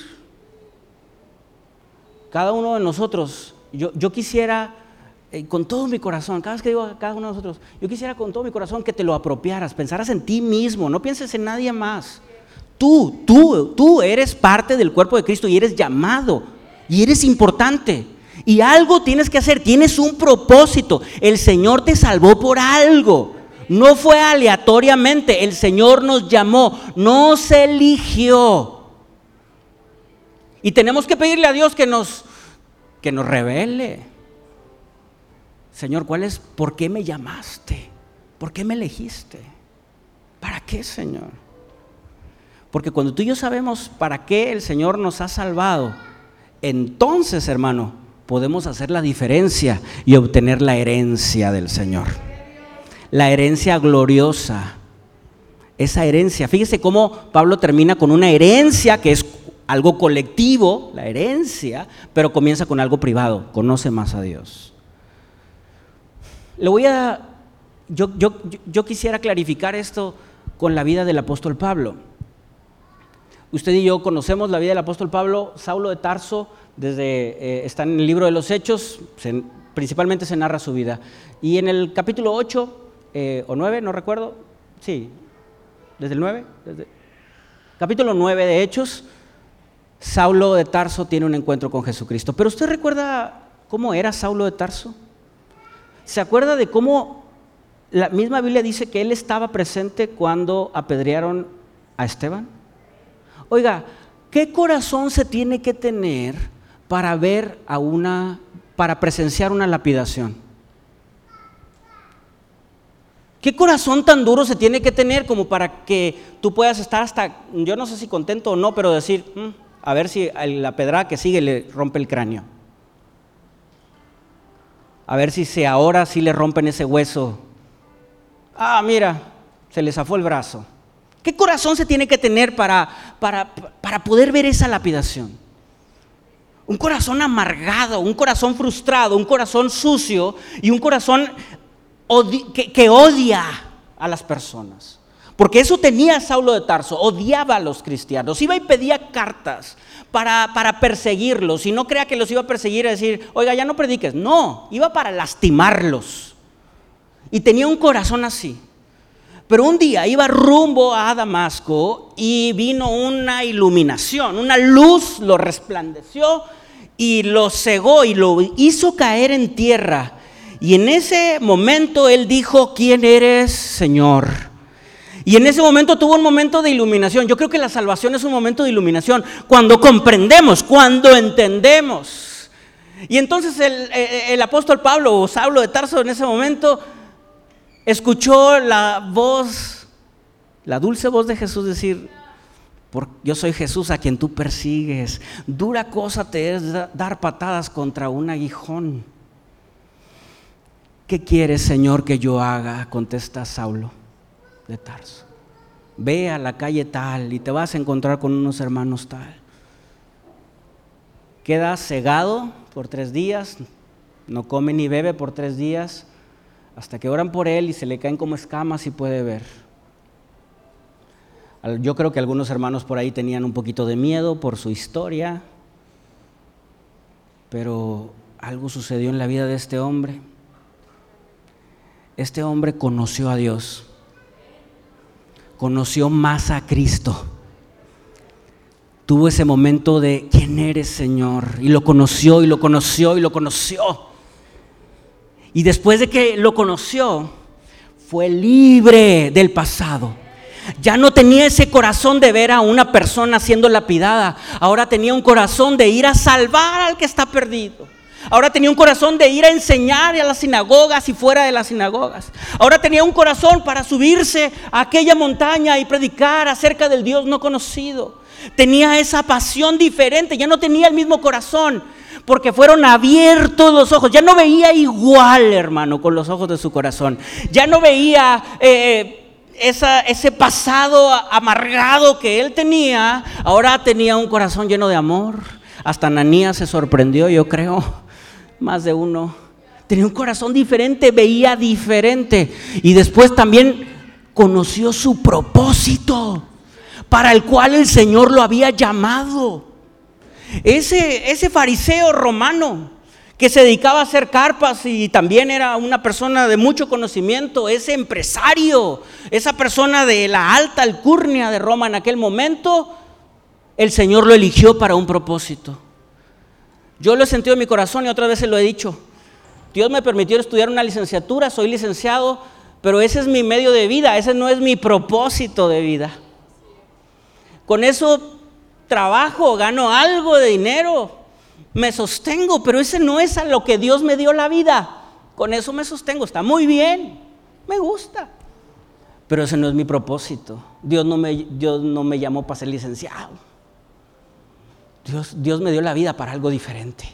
Cada uno de nosotros, yo, yo quisiera eh, con todo mi corazón, cada vez que digo a cada uno de nosotros, yo quisiera con todo mi corazón que te lo apropiaras, pensaras en ti mismo, no pienses en nadie más. Tú, tú, tú eres parte del cuerpo de Cristo y eres llamado y eres importante. Y algo tienes que hacer, tienes un propósito. El Señor te salvó por algo. No fue aleatoriamente, el Señor nos llamó, no se eligió. Y tenemos que pedirle a Dios que nos, que nos revele. Señor, ¿cuál es? ¿Por qué me llamaste? ¿Por qué me elegiste? ¿Para qué, Señor? Porque cuando tú y yo sabemos para qué el Señor nos ha salvado, entonces, hermano, podemos hacer la diferencia y obtener la herencia del Señor. La herencia gloriosa. Esa herencia. Fíjese cómo Pablo termina con una herencia que es algo colectivo, la herencia, pero comienza con algo privado. Conoce más a Dios. Le voy a, yo, yo, quisiera clarificar esto con la vida del apóstol Pablo. Usted y yo conocemos la vida del apóstol Pablo, Saulo de Tarso, desde, eh, está en el libro de los Hechos, principalmente se narra su vida. Y en el capítulo 8 eh, o 9, no recuerdo, sí, desde el 9, desde, capítulo 9 de Hechos, Saulo de Tarso tiene un encuentro con Jesucristo. Pero usted recuerda cómo era Saulo de Tarso? ¿Se acuerda de cómo la misma Biblia dice que él estaba presente cuando apedrearon a Esteban? Oiga, ¿qué corazón se tiene que tener para ver a una, para presenciar una lapidación? ¿Qué corazón tan duro se tiene que tener como para que tú puedas estar hasta, yo no sé si contento o no, pero decir, mm, a ver si la pedrada que sigue le rompe el cráneo? a ver si se ahora sí le rompen ese hueso. Ah, mira, se le zafó el brazo. ¿Qué corazón se tiene que tener para, para, para poder ver esa lapidación? Un corazón amargado, un corazón frustrado, un corazón sucio y un corazón que, que odia a las personas. Porque eso tenía Saulo de Tarso, odiaba a los cristianos, iba y pedía cartas para, para perseguirlos y no crea que los iba a perseguir y decir, oiga, ya no prediques, no, iba para lastimarlos. Y tenía un corazón así. Pero un día iba rumbo a Damasco y vino una iluminación, una luz lo resplandeció y lo cegó y lo hizo caer en tierra. Y en ese momento él dijo, ¿quién eres, Señor? Y en ese momento tuvo un momento de iluminación. Yo creo que la salvación es un momento de iluminación cuando comprendemos, cuando entendemos. Y entonces el, apóstol Pablo o Saulo de Tarso en ese momento escuchó la voz, la dulce voz de Jesús decir, yo soy Jesús a quien tú persigues. Dura cosa te es dar patadas contra un aguijón. ¿Qué quieres, Señor, que yo haga? Contesta Saulo de Tarso. Ve a la calle tal y te vas a encontrar con unos hermanos tal. Queda cegado por tres días, no come ni bebe por tres días, hasta que oran por él y se le caen como escamas y puede ver. Yo creo que algunos hermanos por ahí tenían un poquito de miedo por su historia, pero algo sucedió en la vida de este hombre. Este hombre conoció a Dios, conoció más a Cristo. Tuvo ese momento de, ¿quién eres Señor? Y lo conoció y lo conoció y lo conoció. Y después de que lo conoció, fue libre del pasado ya no tenía ese corazón de ver a una persona siendo lapidada. Ahora tenía un corazón de ir a salvar al que está perdido. Ahora tenía un corazón de ir a enseñar a las sinagogas y fuera de las sinagogas. Ahora tenía un corazón para subirse a aquella montaña y predicar acerca del Dios no conocido. Tenía esa pasión diferente, ya no tenía el mismo corazón, porque fueron abiertos los ojos. Ya no veía igual, hermano, con los ojos de su corazón. Ya no veía... Eh, ese pasado amargado que él tenía, ahora tenía un corazón lleno de amor. Hasta Ananías se sorprendió, yo creo, <laughs> más de uno. Tenía un corazón diferente, veía diferente. Y después también conoció su propósito para el cual el Señor lo había llamado. Ese, ese fariseo romano que se dedicaba a hacer carpas y también era una persona de mucho conocimiento, ese empresario, esa persona de la alta alcurnia de Roma en aquel momento, el Señor lo eligió para un propósito. Yo lo he sentido en mi corazón y otras veces lo he dicho. Dios me permitió estudiar una licenciatura, soy licenciado, pero ese es mi medio de vida, ese no es mi propósito de vida. Con eso trabajo, gano algo de dinero, me sostengo, pero ese no es a lo que Dios me dio la vida. Con eso me sostengo, está muy bien, me gusta. Pero ese no es mi propósito. Dios no me, Dios no me llamó para ser licenciado. Dios, Dios me dio la vida para algo diferente,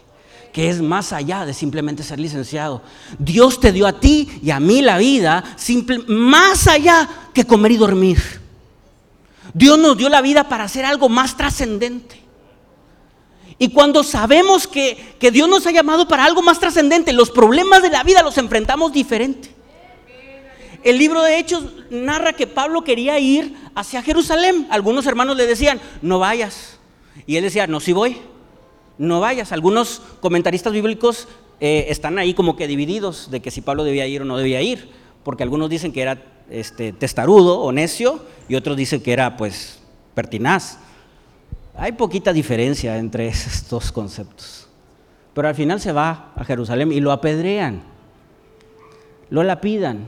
que es más allá de simplemente ser licenciado. Dios te dio a ti y a mí la vida simple, más allá que comer y dormir. Dios nos dio la vida para hacer algo más trascendente. Y cuando sabemos que, Dios nos ha llamado para algo más trascendente, los problemas de la vida los enfrentamos diferente. El libro de Hechos narra que Pablo quería ir hacia Jerusalén. Algunos hermanos le decían, no vayas. Y él decía, no, sí voy, no vayas. Algunos comentaristas bíblicos eh, están ahí como que divididos de que si Pablo debía ir o no debía ir. Porque algunos dicen que era este, testarudo o necio y otros dicen que era pues pertinaz. Hay poquita diferencia entre <laughs> esos dos conceptos. Pero al final se va a Jerusalén y lo apedrean, lo lapidan,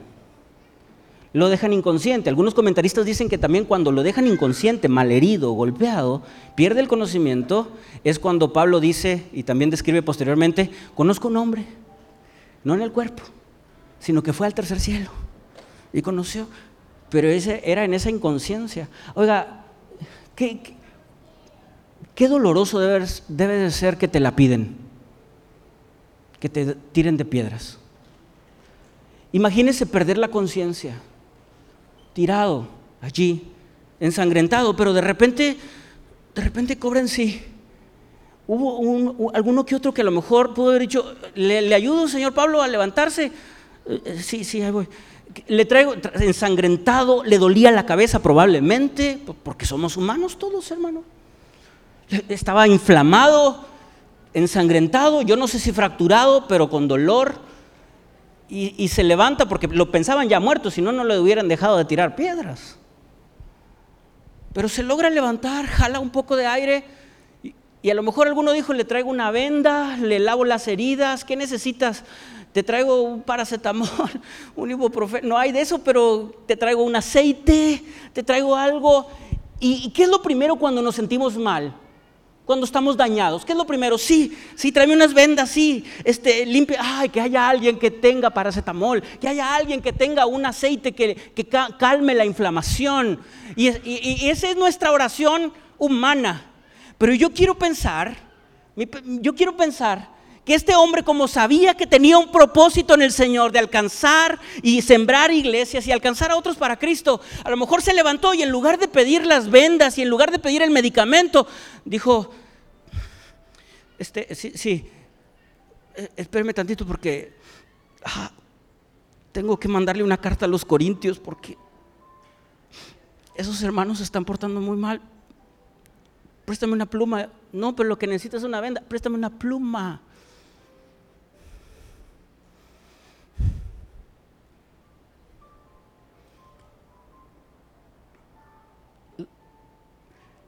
lo dejan inconsciente. Algunos comentaristas dicen que también cuando lo dejan inconsciente, malherido, golpeado, pierde el conocimiento, es cuando Pablo dice, y también describe posteriormente, conozco un hombre, no en el cuerpo, sino que fue al tercer cielo y conoció. Pero ese era en esa inconsciencia. Oiga, ¿qué, Qué doloroso debe, de ser que te la piden, que te tiren de piedras. Imagínese perder la conciencia, tirado allí, ensangrentado, pero de repente, de repente cobra en sí. Hubo alguno que otro que a lo mejor pudo haber dicho, ¿le, ayudo, señor Pablo, a levantarse? Eh, eh, sí, sí, ahí voy. Le traigo ensangrentado, le dolía la cabeza probablemente, porque somos humanos todos, hermano estaba inflamado, ensangrentado, yo no sé si fracturado, pero con dolor. Y, se levanta porque lo pensaban ya muerto, si no, no le hubieran dejado de tirar piedras. Pero se logra levantar, jala un poco de aire y, y a lo mejor alguno dijo, le traigo una venda, le lavo las heridas, ¿qué necesitas? Te traigo un paracetamol, <laughs> un ibuprofeno, no hay de eso, pero te traigo un aceite, te traigo algo. ¿Y qué es lo primero cuando nos sentimos mal? cuando estamos dañados? ¿Qué es lo primero? Sí, sí, tráeme unas vendas, sí, este, limpia, ay, que haya alguien que tenga paracetamol, que haya alguien que tenga un aceite que, calme la inflamación. Y, y esa es nuestra oración humana. Pero yo quiero pensar, yo quiero pensar que este hombre como sabía que tenía un propósito en el Señor de alcanzar y sembrar iglesias y alcanzar a otros para Cristo, a lo mejor se levantó y en lugar de pedir las vendas y en lugar de pedir el medicamento, dijo, este, sí, sí, eh, espérame tantito porque ah, tengo que mandarle una carta a los corintios porque esos hermanos se están portando muy mal. Préstame una pluma. No, pero lo que necesitas es una venda. Préstame una pluma.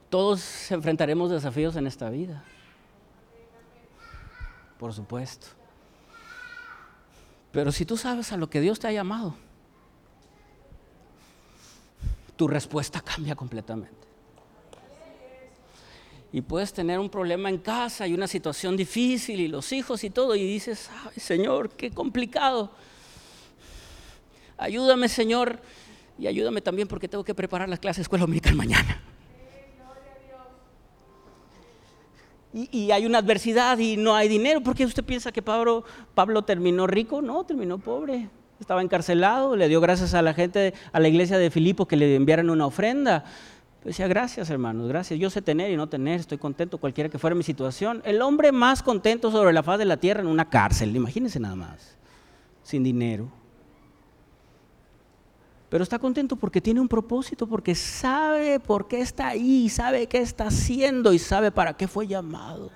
Todos enfrentaremos desafíos en esta vida. Por supuesto. Pero si tú sabes a lo que Dios te ha llamado, tu respuesta cambia completamente. Y puedes tener un problema en casa y una situación difícil y los hijos y todo y dices, ay Señor, qué complicado. Ayúdame Señor y ayúdame también porque tengo que preparar la clase de escuela dominical mañana. Y, hay una adversidad y no hay dinero. ¿Por qué usted piensa que Pablo, Pablo terminó rico? No, terminó pobre. Estaba encarcelado, le dio gracias a la gente, a la iglesia de Filipo que le enviaran una ofrenda. Decía, gracias hermanos, gracias. Yo sé tener y no tener, estoy contento cualquiera que fuera mi situación. El hombre más contento sobre la faz de la tierra en una cárcel, imagínense nada más, sin dinero. Pero está contento porque tiene un propósito, porque sabe por qué está ahí, sabe qué está haciendo y sabe para qué fue llamado.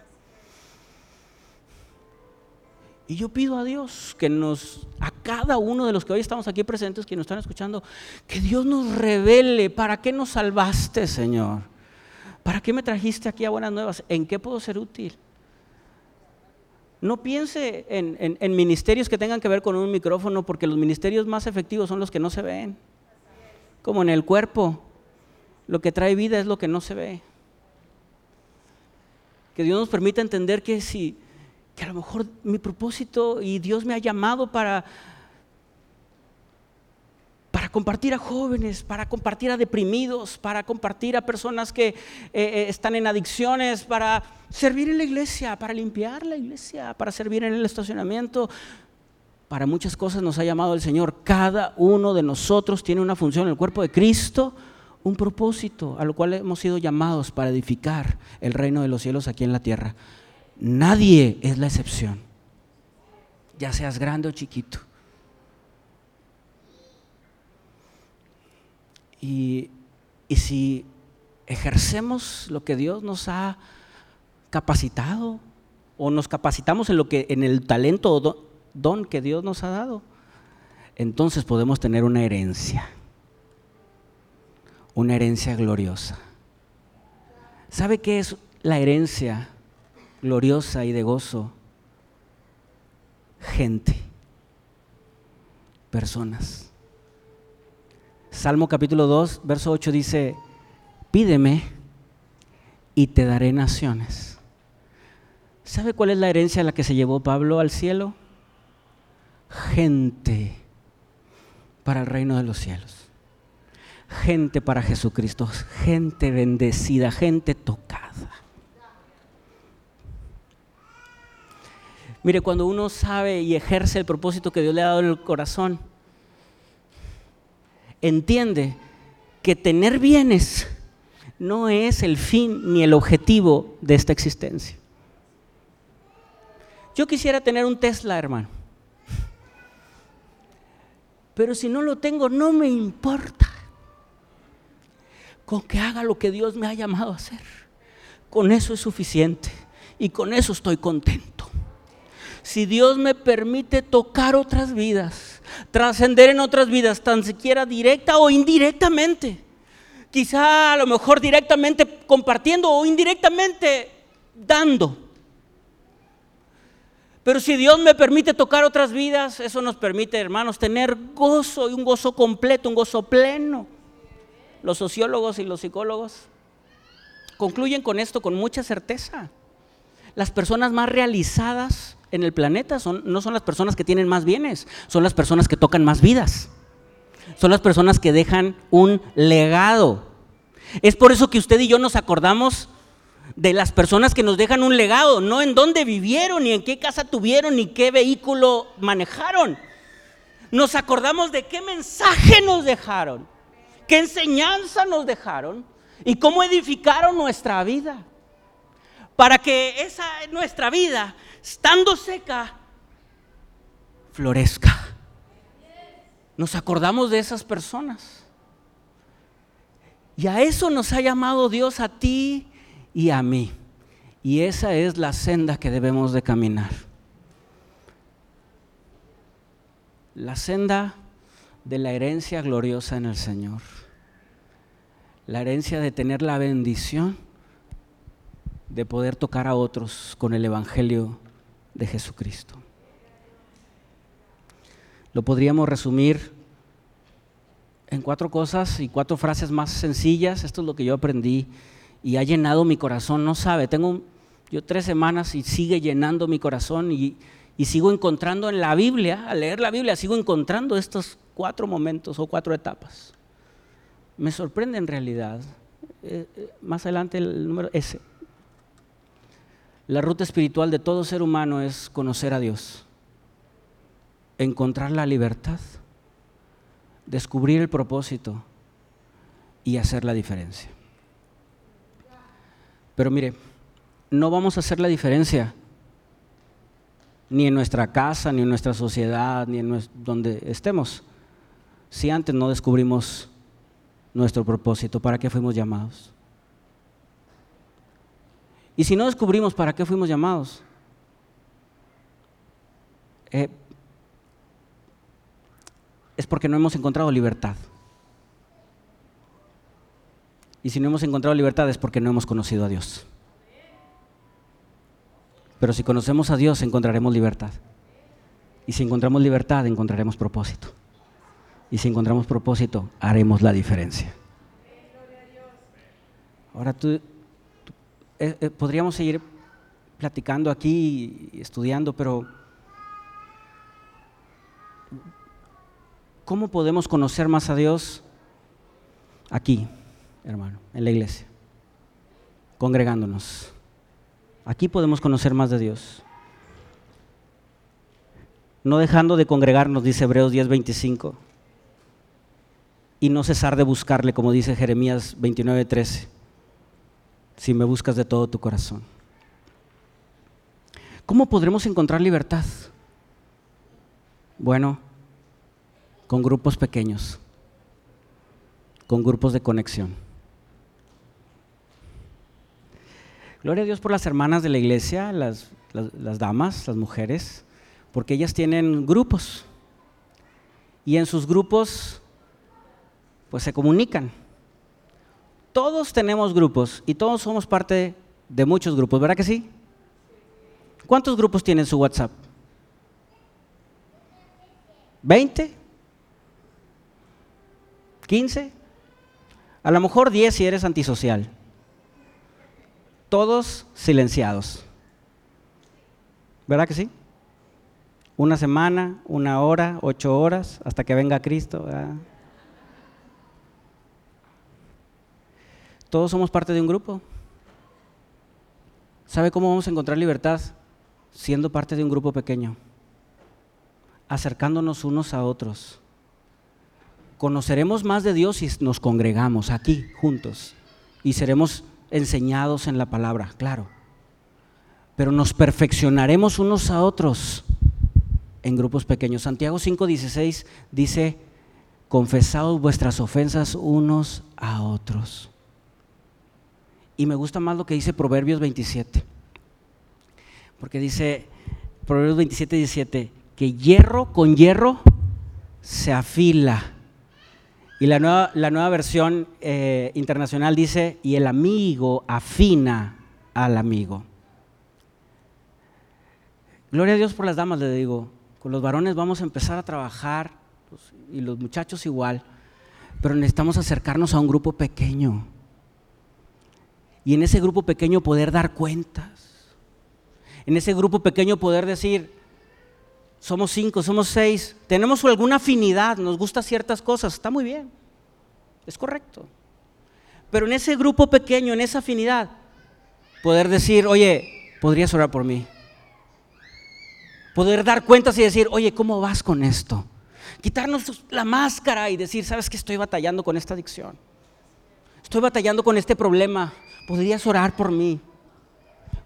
Y yo pido a Dios que nos, a cada uno de los que hoy estamos aquí presentes, que nos están escuchando, que Dios nos revele para qué nos salvaste, Señor. ¿Para qué me trajiste aquí a Buenas Nuevas? ¿En qué puedo ser útil? No piense en, ministerios que tengan que ver con un micrófono, porque los ministerios más efectivos son los que no se ven. Como en el cuerpo, lo que trae vida es lo que no se ve. Que Dios nos permita entender que si, que a lo mejor mi propósito y Dios me ha llamado para compartir a jóvenes, para compartir a deprimidos, para compartir a personas que eh, eh, están en adicciones, para servir en la iglesia, para limpiar la iglesia, para servir en el estacionamiento. Para muchas cosas nos ha llamado el Señor. Cada uno de nosotros tiene una función en el cuerpo de Cristo, un propósito a lo cual hemos sido llamados para edificar el reino de los cielos aquí en la tierra. Nadie es la excepción, ya seas grande o chiquito. Y, si ejercemos lo que Dios nos ha capacitado o nos capacitamos en lo que en el talento o don que Dios nos ha dado, entonces podemos tener una herencia. Una herencia gloriosa. ¿Sabe qué es la herencia gloriosa y de gozo? Gente, personas. Salmo capítulo 2, verso 8 dice, pídeme y te daré naciones. ¿Sabe cuál es la herencia a la que se llevó Pablo al cielo? Gente para el reino de los cielos. Gente para Jesucristo, gente bendecida, gente tocada. Mire, cuando uno sabe y ejerce el propósito que Dios le ha dado en el corazón, entiende que tener bienes no es el fin ni el objetivo de esta existencia. Yo quisiera tener un Tesla, hermano. Pero si no lo tengo, no me importa. Con que haga lo que Dios me ha llamado a hacer. Con eso es suficiente. Y con eso estoy contento. Si Dios me permite tocar otras vidas, trascender en otras vidas, tan siquiera directa o indirectamente. Quizá a lo mejor directamente compartiendo o indirectamente dando. Pero si Dios me permite tocar otras vidas, eso nos permite, hermanos, tener gozo y un gozo completo, un gozo pleno. Los sociólogos y los psicólogos concluyen con esto con mucha certeza. Las personas más realizadas en el planeta son, no son las personas que tienen más bienes, son las personas que tocan más vidas. Son las personas que dejan un legado. Es por eso que usted y yo nos acordamos de las personas que nos dejan un legado, no en dónde vivieron, ni en qué casa tuvieron, ni qué vehículo manejaron. Nos acordamos de qué mensaje nos dejaron, qué enseñanza nos dejaron y cómo edificaron nuestra vida. Para que esa nuestra vida, estando seca, florezca. Nos acordamos de esas personas. Y a eso nos ha llamado Dios a ti y a mí. Y esa es la senda que debemos de caminar. La senda de la herencia gloriosa en el Señor la herencia de tener la bendición de poder tocar a otros con el Evangelio de Jesucristo. Lo podríamos resumir en cuatro cosas y cuatro frases más sencillas. Esto es lo que yo aprendí y ha llenado mi corazón. No sabe, tengo yo tres semanas y sigue llenando mi corazón y, y sigo encontrando en la Biblia, al leer la Biblia, sigo encontrando estos cuatro momentos o cuatro etapas me sorprende en realidad. Eh, eh, más adelante el número S. La ruta espiritual de todo ser humano es conocer a Dios, encontrar la libertad, descubrir el propósito y hacer la diferencia. Pero mire, no vamos a hacer la diferencia ni en nuestra casa, ni en nuestra sociedad, ni en donde estemos, si antes no descubrimos nuestro propósito, para qué fuimos llamados. Y si no descubrimos para qué fuimos llamados, eh, es porque no hemos encontrado libertad. Y si no hemos encontrado libertad es porque no hemos conocido a Dios. Pero si conocemos a Dios encontraremos libertad. Y si encontramos libertad encontraremos propósito. Y si encontramos propósito, haremos la diferencia. Ahora tú, eh, eh, podríamos seguir platicando aquí y estudiando, pero ¿cómo podemos conocer más a Dios aquí, hermano, en la iglesia? Congregándonos. Aquí podemos conocer más de Dios. No dejando de congregarnos, dice Hebreos 10:25 y no cesar de buscarle, como dice Jeremías 29:13, si me buscas de todo tu corazón. ¿Cómo podremos encontrar libertad? Bueno, con grupos pequeños, con grupos de conexión. Gloria a Dios por las hermanas de la iglesia, las, las damas, las mujeres, porque ellas tienen grupos. Y en sus grupos pues se comunican. Todos tenemos grupos y todos somos parte de muchos grupos, ¿verdad que sí? ¿Cuántos grupos tienen su WhatsApp? ¿20? ¿15? A lo mejor 10 si eres antisocial. Todos silenciados. ¿Verdad que sí? Una semana, una hora, ocho horas, hasta que venga Cristo. Todos somos parte de un grupo. ¿Sabe cómo vamos a encontrar libertad? Siendo parte de un grupo pequeño, acercándonos unos a otros. Conoceremos más de Dios si nos congregamos aquí juntos y seremos enseñados en la palabra, claro. Pero nos perfeccionaremos unos a otros en grupos pequeños. Santiago 5:16 dice, confesaos vuestras ofensas unos a otros. Y me gusta más lo que dice Proverbios 27. Porque dice, Proverbios 27, 17, que hierro con hierro se afila. Y la nueva, la nueva versión eh, internacional dice, y el amigo afina al amigo. Gloria a Dios por las damas, le digo. Con los varones vamos a empezar a trabajar, pues, y los muchachos igual, pero necesitamos acercarnos a un grupo pequeño Y en ese grupo pequeño poder dar cuentas. En ese grupo pequeño poder decir, somos cinco, somos seis, tenemos alguna afinidad, nos gustan ciertas cosas, está muy bien, es correcto. Pero en ese grupo pequeño, en esa afinidad, poder decir, oye, podrías orar por mí. Poder dar cuentas y decir, oye, ¿cómo vas con esto? Quitarnos la máscara y decir, ¿sabes que estoy batallando con esta adicción? Estoy batallando con este problema. ¿Podrías orar por mí?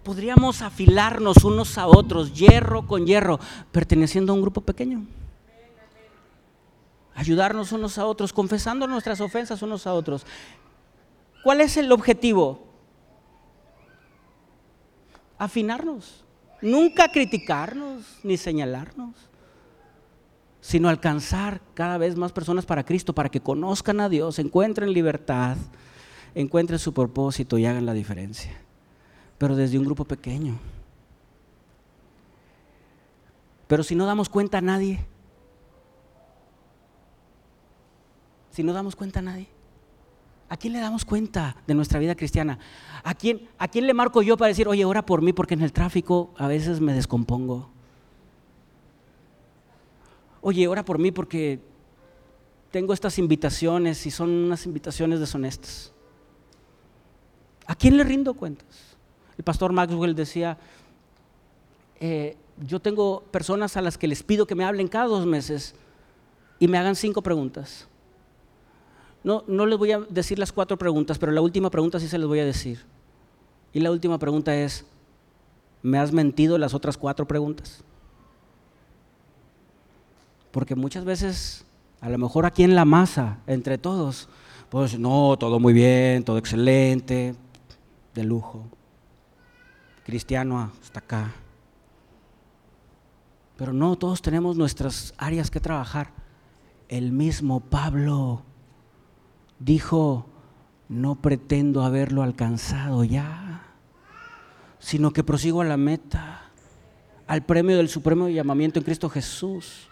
Podríamos afilarnos unos a otros, hierro con hierro, perteneciendo a un grupo pequeño. Ayudarnos unos a otros, confesando nuestras ofensas unos a otros. ¿Cuál es el objetivo? Afinarnos. Nunca criticarnos ni señalarnos, sino alcanzar cada vez más personas para Cristo, para que conozcan a Dios, encuentren libertad, encuentren su propósito y hagan la diferencia. Pero desde un grupo pequeño. Pero si no damos cuenta a nadie, si no damos cuenta a nadie, ¿a quién le damos cuenta de nuestra vida cristiana? ¿A quién, ¿A quién le marco yo para decir, oye, ora por mí porque en el tráfico a veces me descompongo? Oye, ora por mí porque tengo estas invitaciones y son unas invitaciones deshonestas. ¿A quién le rindo cuentas? El pastor Maxwell decía, eh, yo tengo personas a las que les pido que me hablen cada dos meses y me hagan cinco preguntas. No, no les voy a decir las cuatro preguntas, pero la última pregunta sí se les voy a decir. Y la última pregunta es, ¿me has mentido las otras cuatro preguntas? Porque muchas veces, a lo mejor aquí en la masa, entre todos, pues no, todo muy bien, todo excelente, de lujo. Cristiano hasta acá. Pero no, todos tenemos nuestras áreas que trabajar. El mismo Pablo dijo, no pretendo haberlo alcanzado ya, sino que prosigo a la meta, al premio del supremo llamamiento en Cristo Jesús.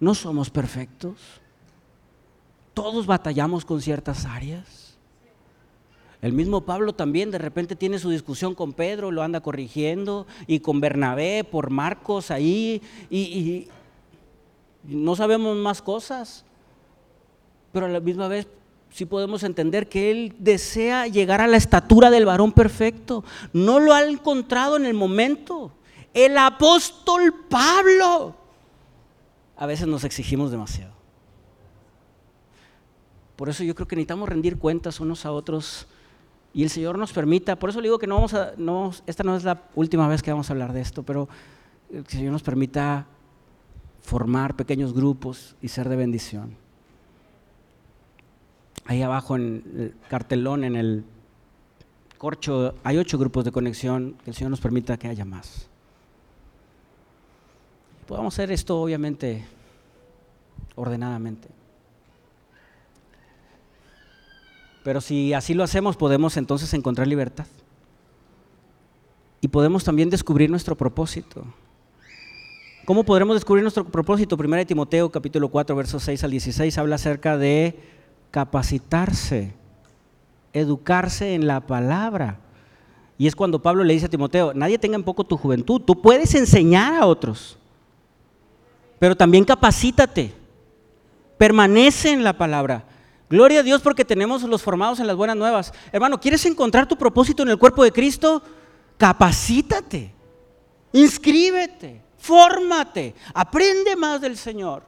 No somos perfectos. Todos batallamos con ciertas áreas. El mismo Pablo también de repente tiene su discusión con Pedro, lo anda corrigiendo, y con Bernabé por Marcos ahí, y, no sabemos más cosas, pero a la misma vez sí podemos entender que él desea llegar a la estatura del varón perfecto. No lo ha encontrado en el momento. El apóstol Pablo. A veces nos exigimos demasiado. Por eso yo creo que necesitamos rendir cuentas unos a otros y el Señor nos permita, por eso le digo que no vamos a, no, esta no es la última vez que vamos a hablar de esto, pero que el Señor nos permita formar pequeños grupos y ser de bendición. Ahí abajo en el cartelón, en el corcho, hay ocho grupos de conexión, que el Señor nos permita que haya más. Podamos hacer esto obviamente ordenadamente. Pero si así lo hacemos, podemos entonces encontrar libertad. Y podemos también descubrir nuestro propósito. ¿Cómo podremos descubrir nuestro propósito? Primera de Timoteo capítulo 4, versos 6 al 16 habla acerca de capacitarse, educarse en la palabra. Y es cuando Pablo le dice a Timoteo, nadie tenga en poco tu juventud, tú puedes enseñar a otros, pero también capacítate, permanece en la palabra. Gloria a Dios porque tenemos los formados en las buenas nuevas. Hermano, ¿quieres encontrar tu propósito en el cuerpo de Cristo? Capacítate, inscríbete, fórmate, aprende más del Señor.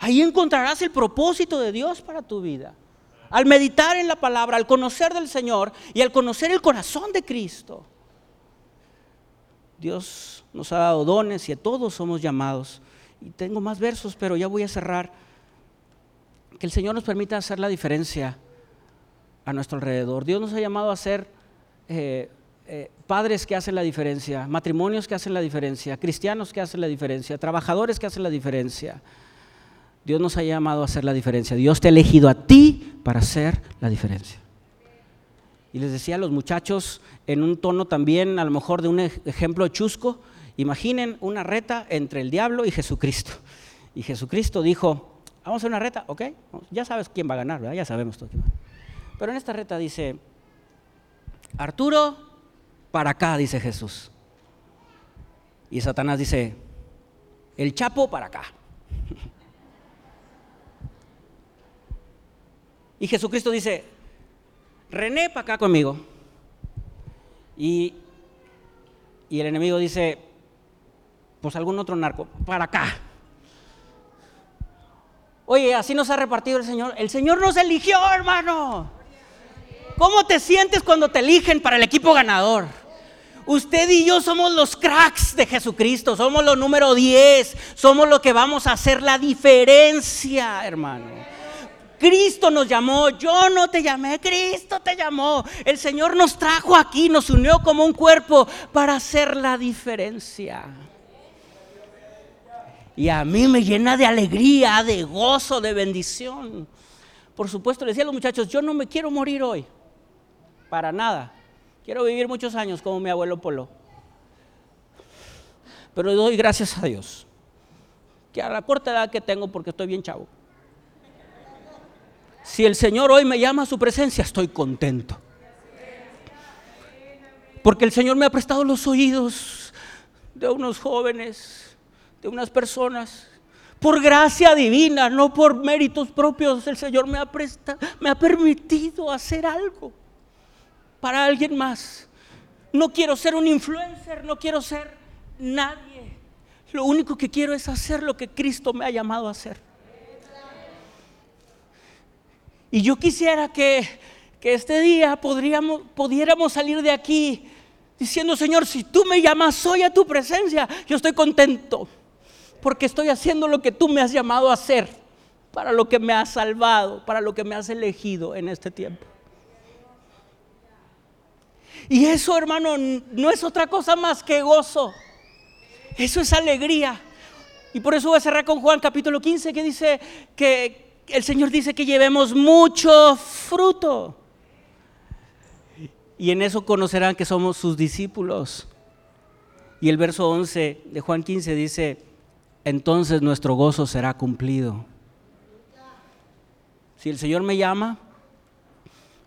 Ahí encontrarás el propósito de Dios para tu vida. Al meditar en la palabra, al conocer del Señor y al conocer el corazón de Cristo. Dios nos ha dado dones y a todos somos llamados. Y tengo más versos, pero ya voy a cerrar que el Señor nos permita hacer la diferencia a nuestro alrededor. Dios nos ha llamado a ser eh, eh, padres que hacen la diferencia, matrimonios que hacen la diferencia, cristianos que hacen la diferencia, trabajadores que hacen la diferencia. Dios nos ha llamado a hacer la diferencia. Dios te ha elegido a ti para hacer la diferencia. Y les decía a los muchachos en un tono también, a lo mejor de un ejemplo chusco, imaginen una reta entre el diablo y Jesucristo. Y Jesucristo dijo, Vamos a hacer una reta, ¿ok? Ya sabes quién va a ganar, ¿verdad? Ya sabemos todo. Pero en esta reta dice, Arturo, para acá, dice Jesús. Y Satanás dice, el Chapo para acá. <laughs> Y Jesucristo dice, René para acá conmigo. Y, y el enemigo dice, pues algún otro narco, para acá. Oye, así nos ha repartido el Señor. El Señor nos eligió, hermano. ¿Cómo te sientes cuando te eligen para el equipo ganador? Usted y yo somos los cracks de Jesucristo, somos los número 10, somos los que vamos a hacer la diferencia, hermano. Cristo nos llamó, yo no te llamé, Cristo te llamó. El Señor nos trajo aquí, nos unió como un cuerpo para hacer la diferencia. Y a mí me llena de alegría, de gozo, de bendición. Por supuesto, le decía a los muchachos, yo no me quiero morir hoy, para nada. Quiero vivir muchos años como mi abuelo Polo. Pero doy gracias a Dios, que a la corta edad que tengo, porque estoy bien chavo, si el Señor hoy me llama a su presencia, estoy contento. Porque el Señor me ha prestado los oídos de unos jóvenes de unas personas. Por gracia divina, no por méritos propios, el Señor me ha, prestado, me ha permitido hacer algo para alguien más. No quiero ser un influencer, no quiero ser nadie. Lo único que quiero es hacer lo que Cristo me ha llamado a hacer. Y yo quisiera que, que este día podríamos, pudiéramos salir de aquí diciendo, Señor, si tú me llamas hoy a tu presencia, yo estoy contento porque estoy haciendo lo que tú me has llamado a hacer, para lo que me has salvado, para lo que me has elegido en este tiempo. Y eso, hermano, no es otra cosa más que gozo. Eso es alegría. Y por eso voy a cerrar con Juan capítulo 15 que dice que el Señor dice que llevemos mucho fruto. Y en eso conocerán que somos sus discípulos. Y el verso 11 de Juan 15 dice, entonces nuestro gozo será cumplido. Si el Señor me llama,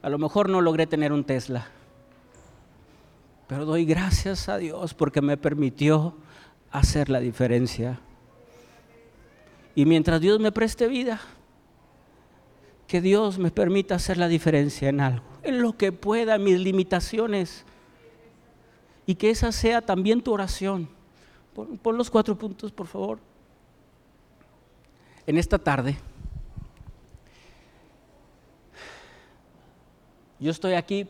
a lo mejor no logré tener un Tesla, pero doy gracias a Dios porque me permitió hacer la diferencia. Y mientras Dios me preste vida, que Dios me permita hacer la diferencia en algo, en lo que pueda, mis limitaciones, y que esa sea también tu oración Pon, los cuatro puntos, por favor. En esta tarde, yo estoy aquí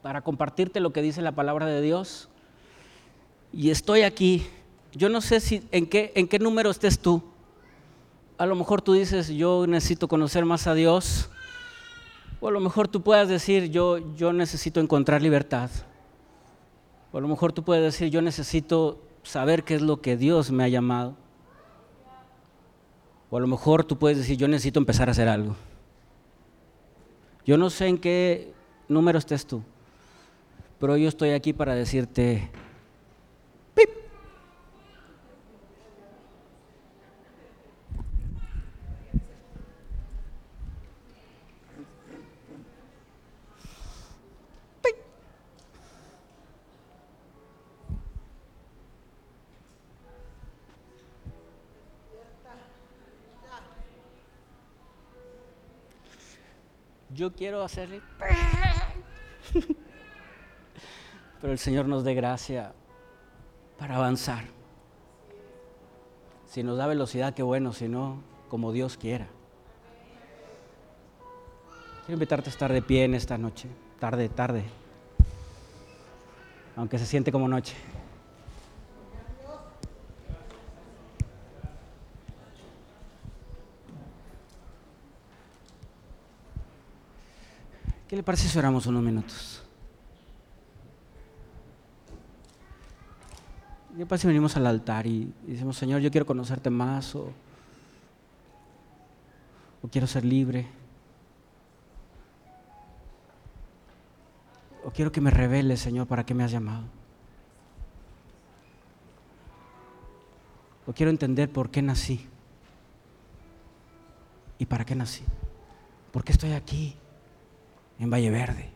para compartirte lo que dice la palabra de Dios. Y estoy aquí. Yo no sé si en qué, en qué número estés tú. A lo mejor tú dices, yo necesito conocer más a Dios. O a lo mejor tú puedas decir, yo, yo necesito encontrar libertad. O a lo mejor tú puedes decir, yo necesito saber qué es lo que Dios me ha llamado. O a lo mejor tú puedes decir, yo necesito empezar a hacer algo. Yo no sé en qué número estés tú, pero yo estoy aquí para decirte, yo quiero hacerle... Pero el Señor nos dé gracia para avanzar. Si nos da velocidad, qué bueno, si no, como Dios quiera. Quiero invitarte a estar de pie en esta noche, tarde, tarde, aunque se siente como noche. ¿Qué le parece si oramos unos minutos? ¿Qué pasa si venimos al altar y, decimos, Señor, yo quiero conocerte más o, o quiero ser libre? O quiero que me reveles, Señor, para qué me has llamado. O quiero entender por qué nací. ¿Y para qué nací? ¿Por qué estoy aquí? en Valle Verde.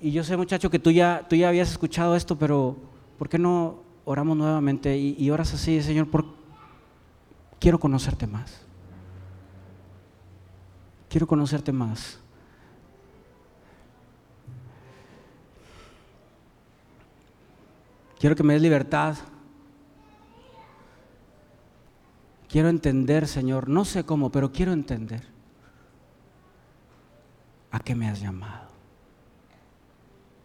Y, yo sé, muchacho, que tú ya, tú ya habías escuchado esto, pero ¿por qué no oramos nuevamente y, y oras así, Señor? Por, quiero conocerte más. Quiero conocerte más. Quiero que me des libertad. Quiero entender, Señor. No sé cómo, pero quiero entender. ¿A qué me has llamado?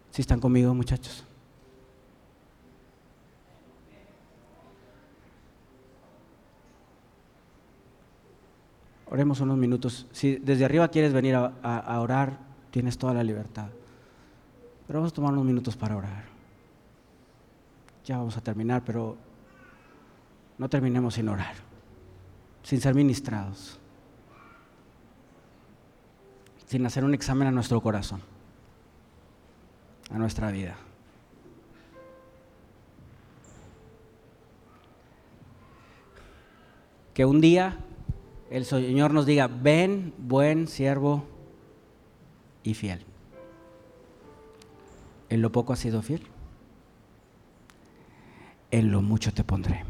¿Si están conmigo, muchachos? Oremos unos minutos. Si desde arriba quieres venir a, orar, tienes toda la libertad. Pero vamos a tomar unos minutos para orar. Ya vamos a terminar, pero no terminemos sin orar, sin ser ministrados, sin hacer un examen a nuestro corazón, a nuestra vida. Que un día el Señor nos diga, ven, buen siervo y fiel. En lo poco has sido fiel, en lo mucho te pondré.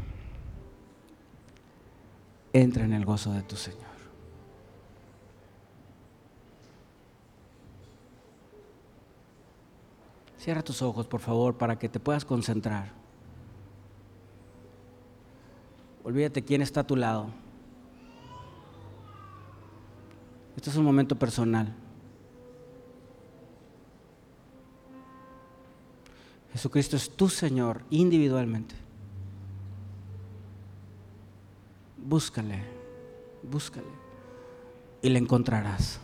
Entra en el gozo de tu Señor. Cierra tus ojos, por favor, para que te puedas concentrar. Olvídate quién está a tu lado. Este es un momento personal. Jesucristo es tu Señor individualmente. Búscale, búscale y le encontrarás.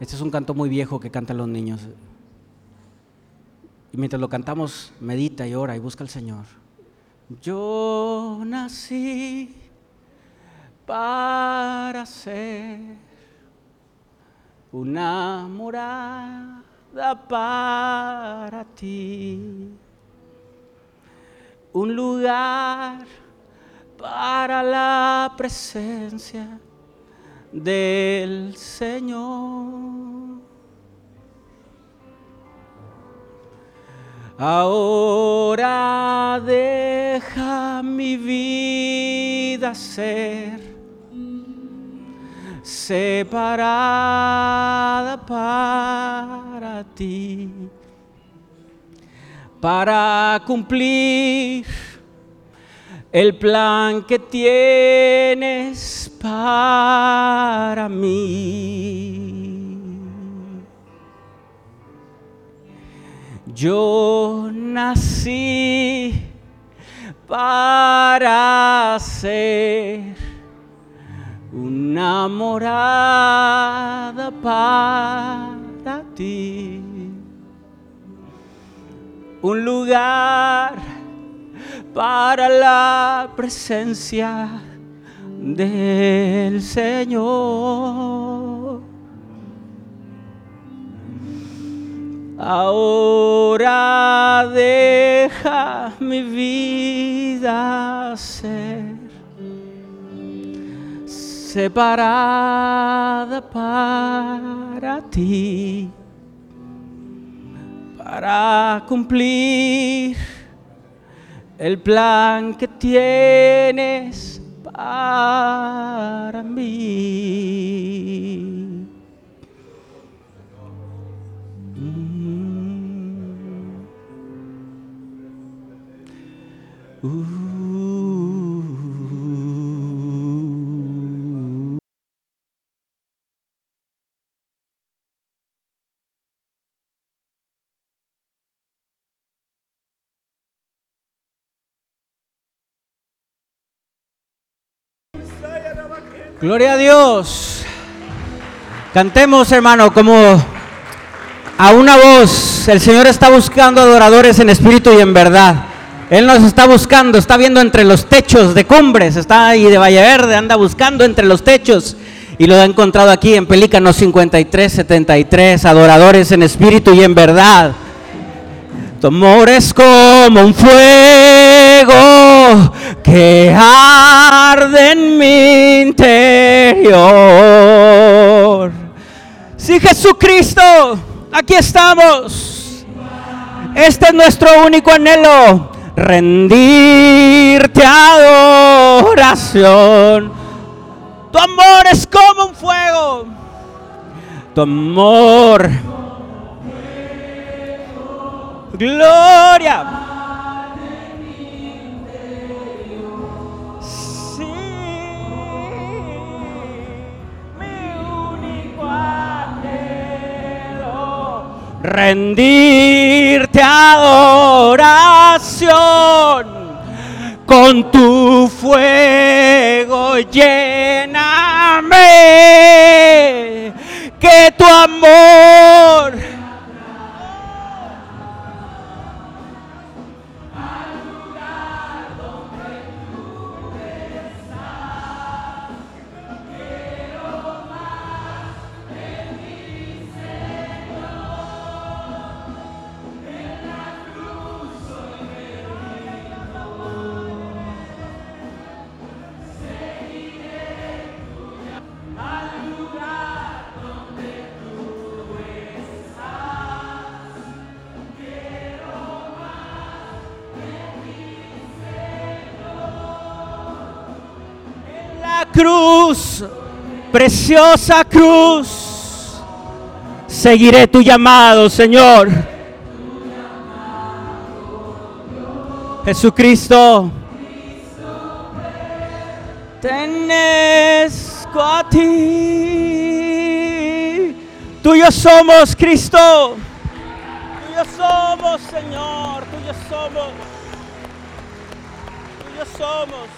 Este es un canto muy viejo que cantan los niños. Y mientras lo cantamos, medita y ora y busca al Señor. Yo nací para ser una morada para ti, un lugar para la presencia del Señor. Ahora deja mi vida ser separada para ti, para cumplir el plan que tienes para mí. Yo nací para ser una morada para ti, un lugar para la presencia del Señor. Ahora deja mi vida ser separada para ti, para cumplir el plan que tienes para mí. Gloria a Dios. Cantemos, hermano, como a una voz. El Señor está buscando adoradores en espíritu y en verdad. Él nos está buscando, está viendo entre los techos de Cumbres, está ahí de Valle Verde, anda buscando entre los techos y lo ha encontrado aquí en Pelícanos 53, 73, adoradores en espíritu y en verdad. Tu amor es como un fuego que arde en mi interior. Sí, Jesucristo, aquí estamos. Este es nuestro único anhelo, rendirte adoración. Tu amor es como un fuego. Tu amor. Gloria. Rendirte adoración con tu fuego lléname que tu amor cruz, preciosa cruz, seguiré tu llamado, Señor. Jesucristo, tenezco a ti. Tuyo somos, Cristo. Tuyo somos, Señor. Tuyo somos. Tuyo somos.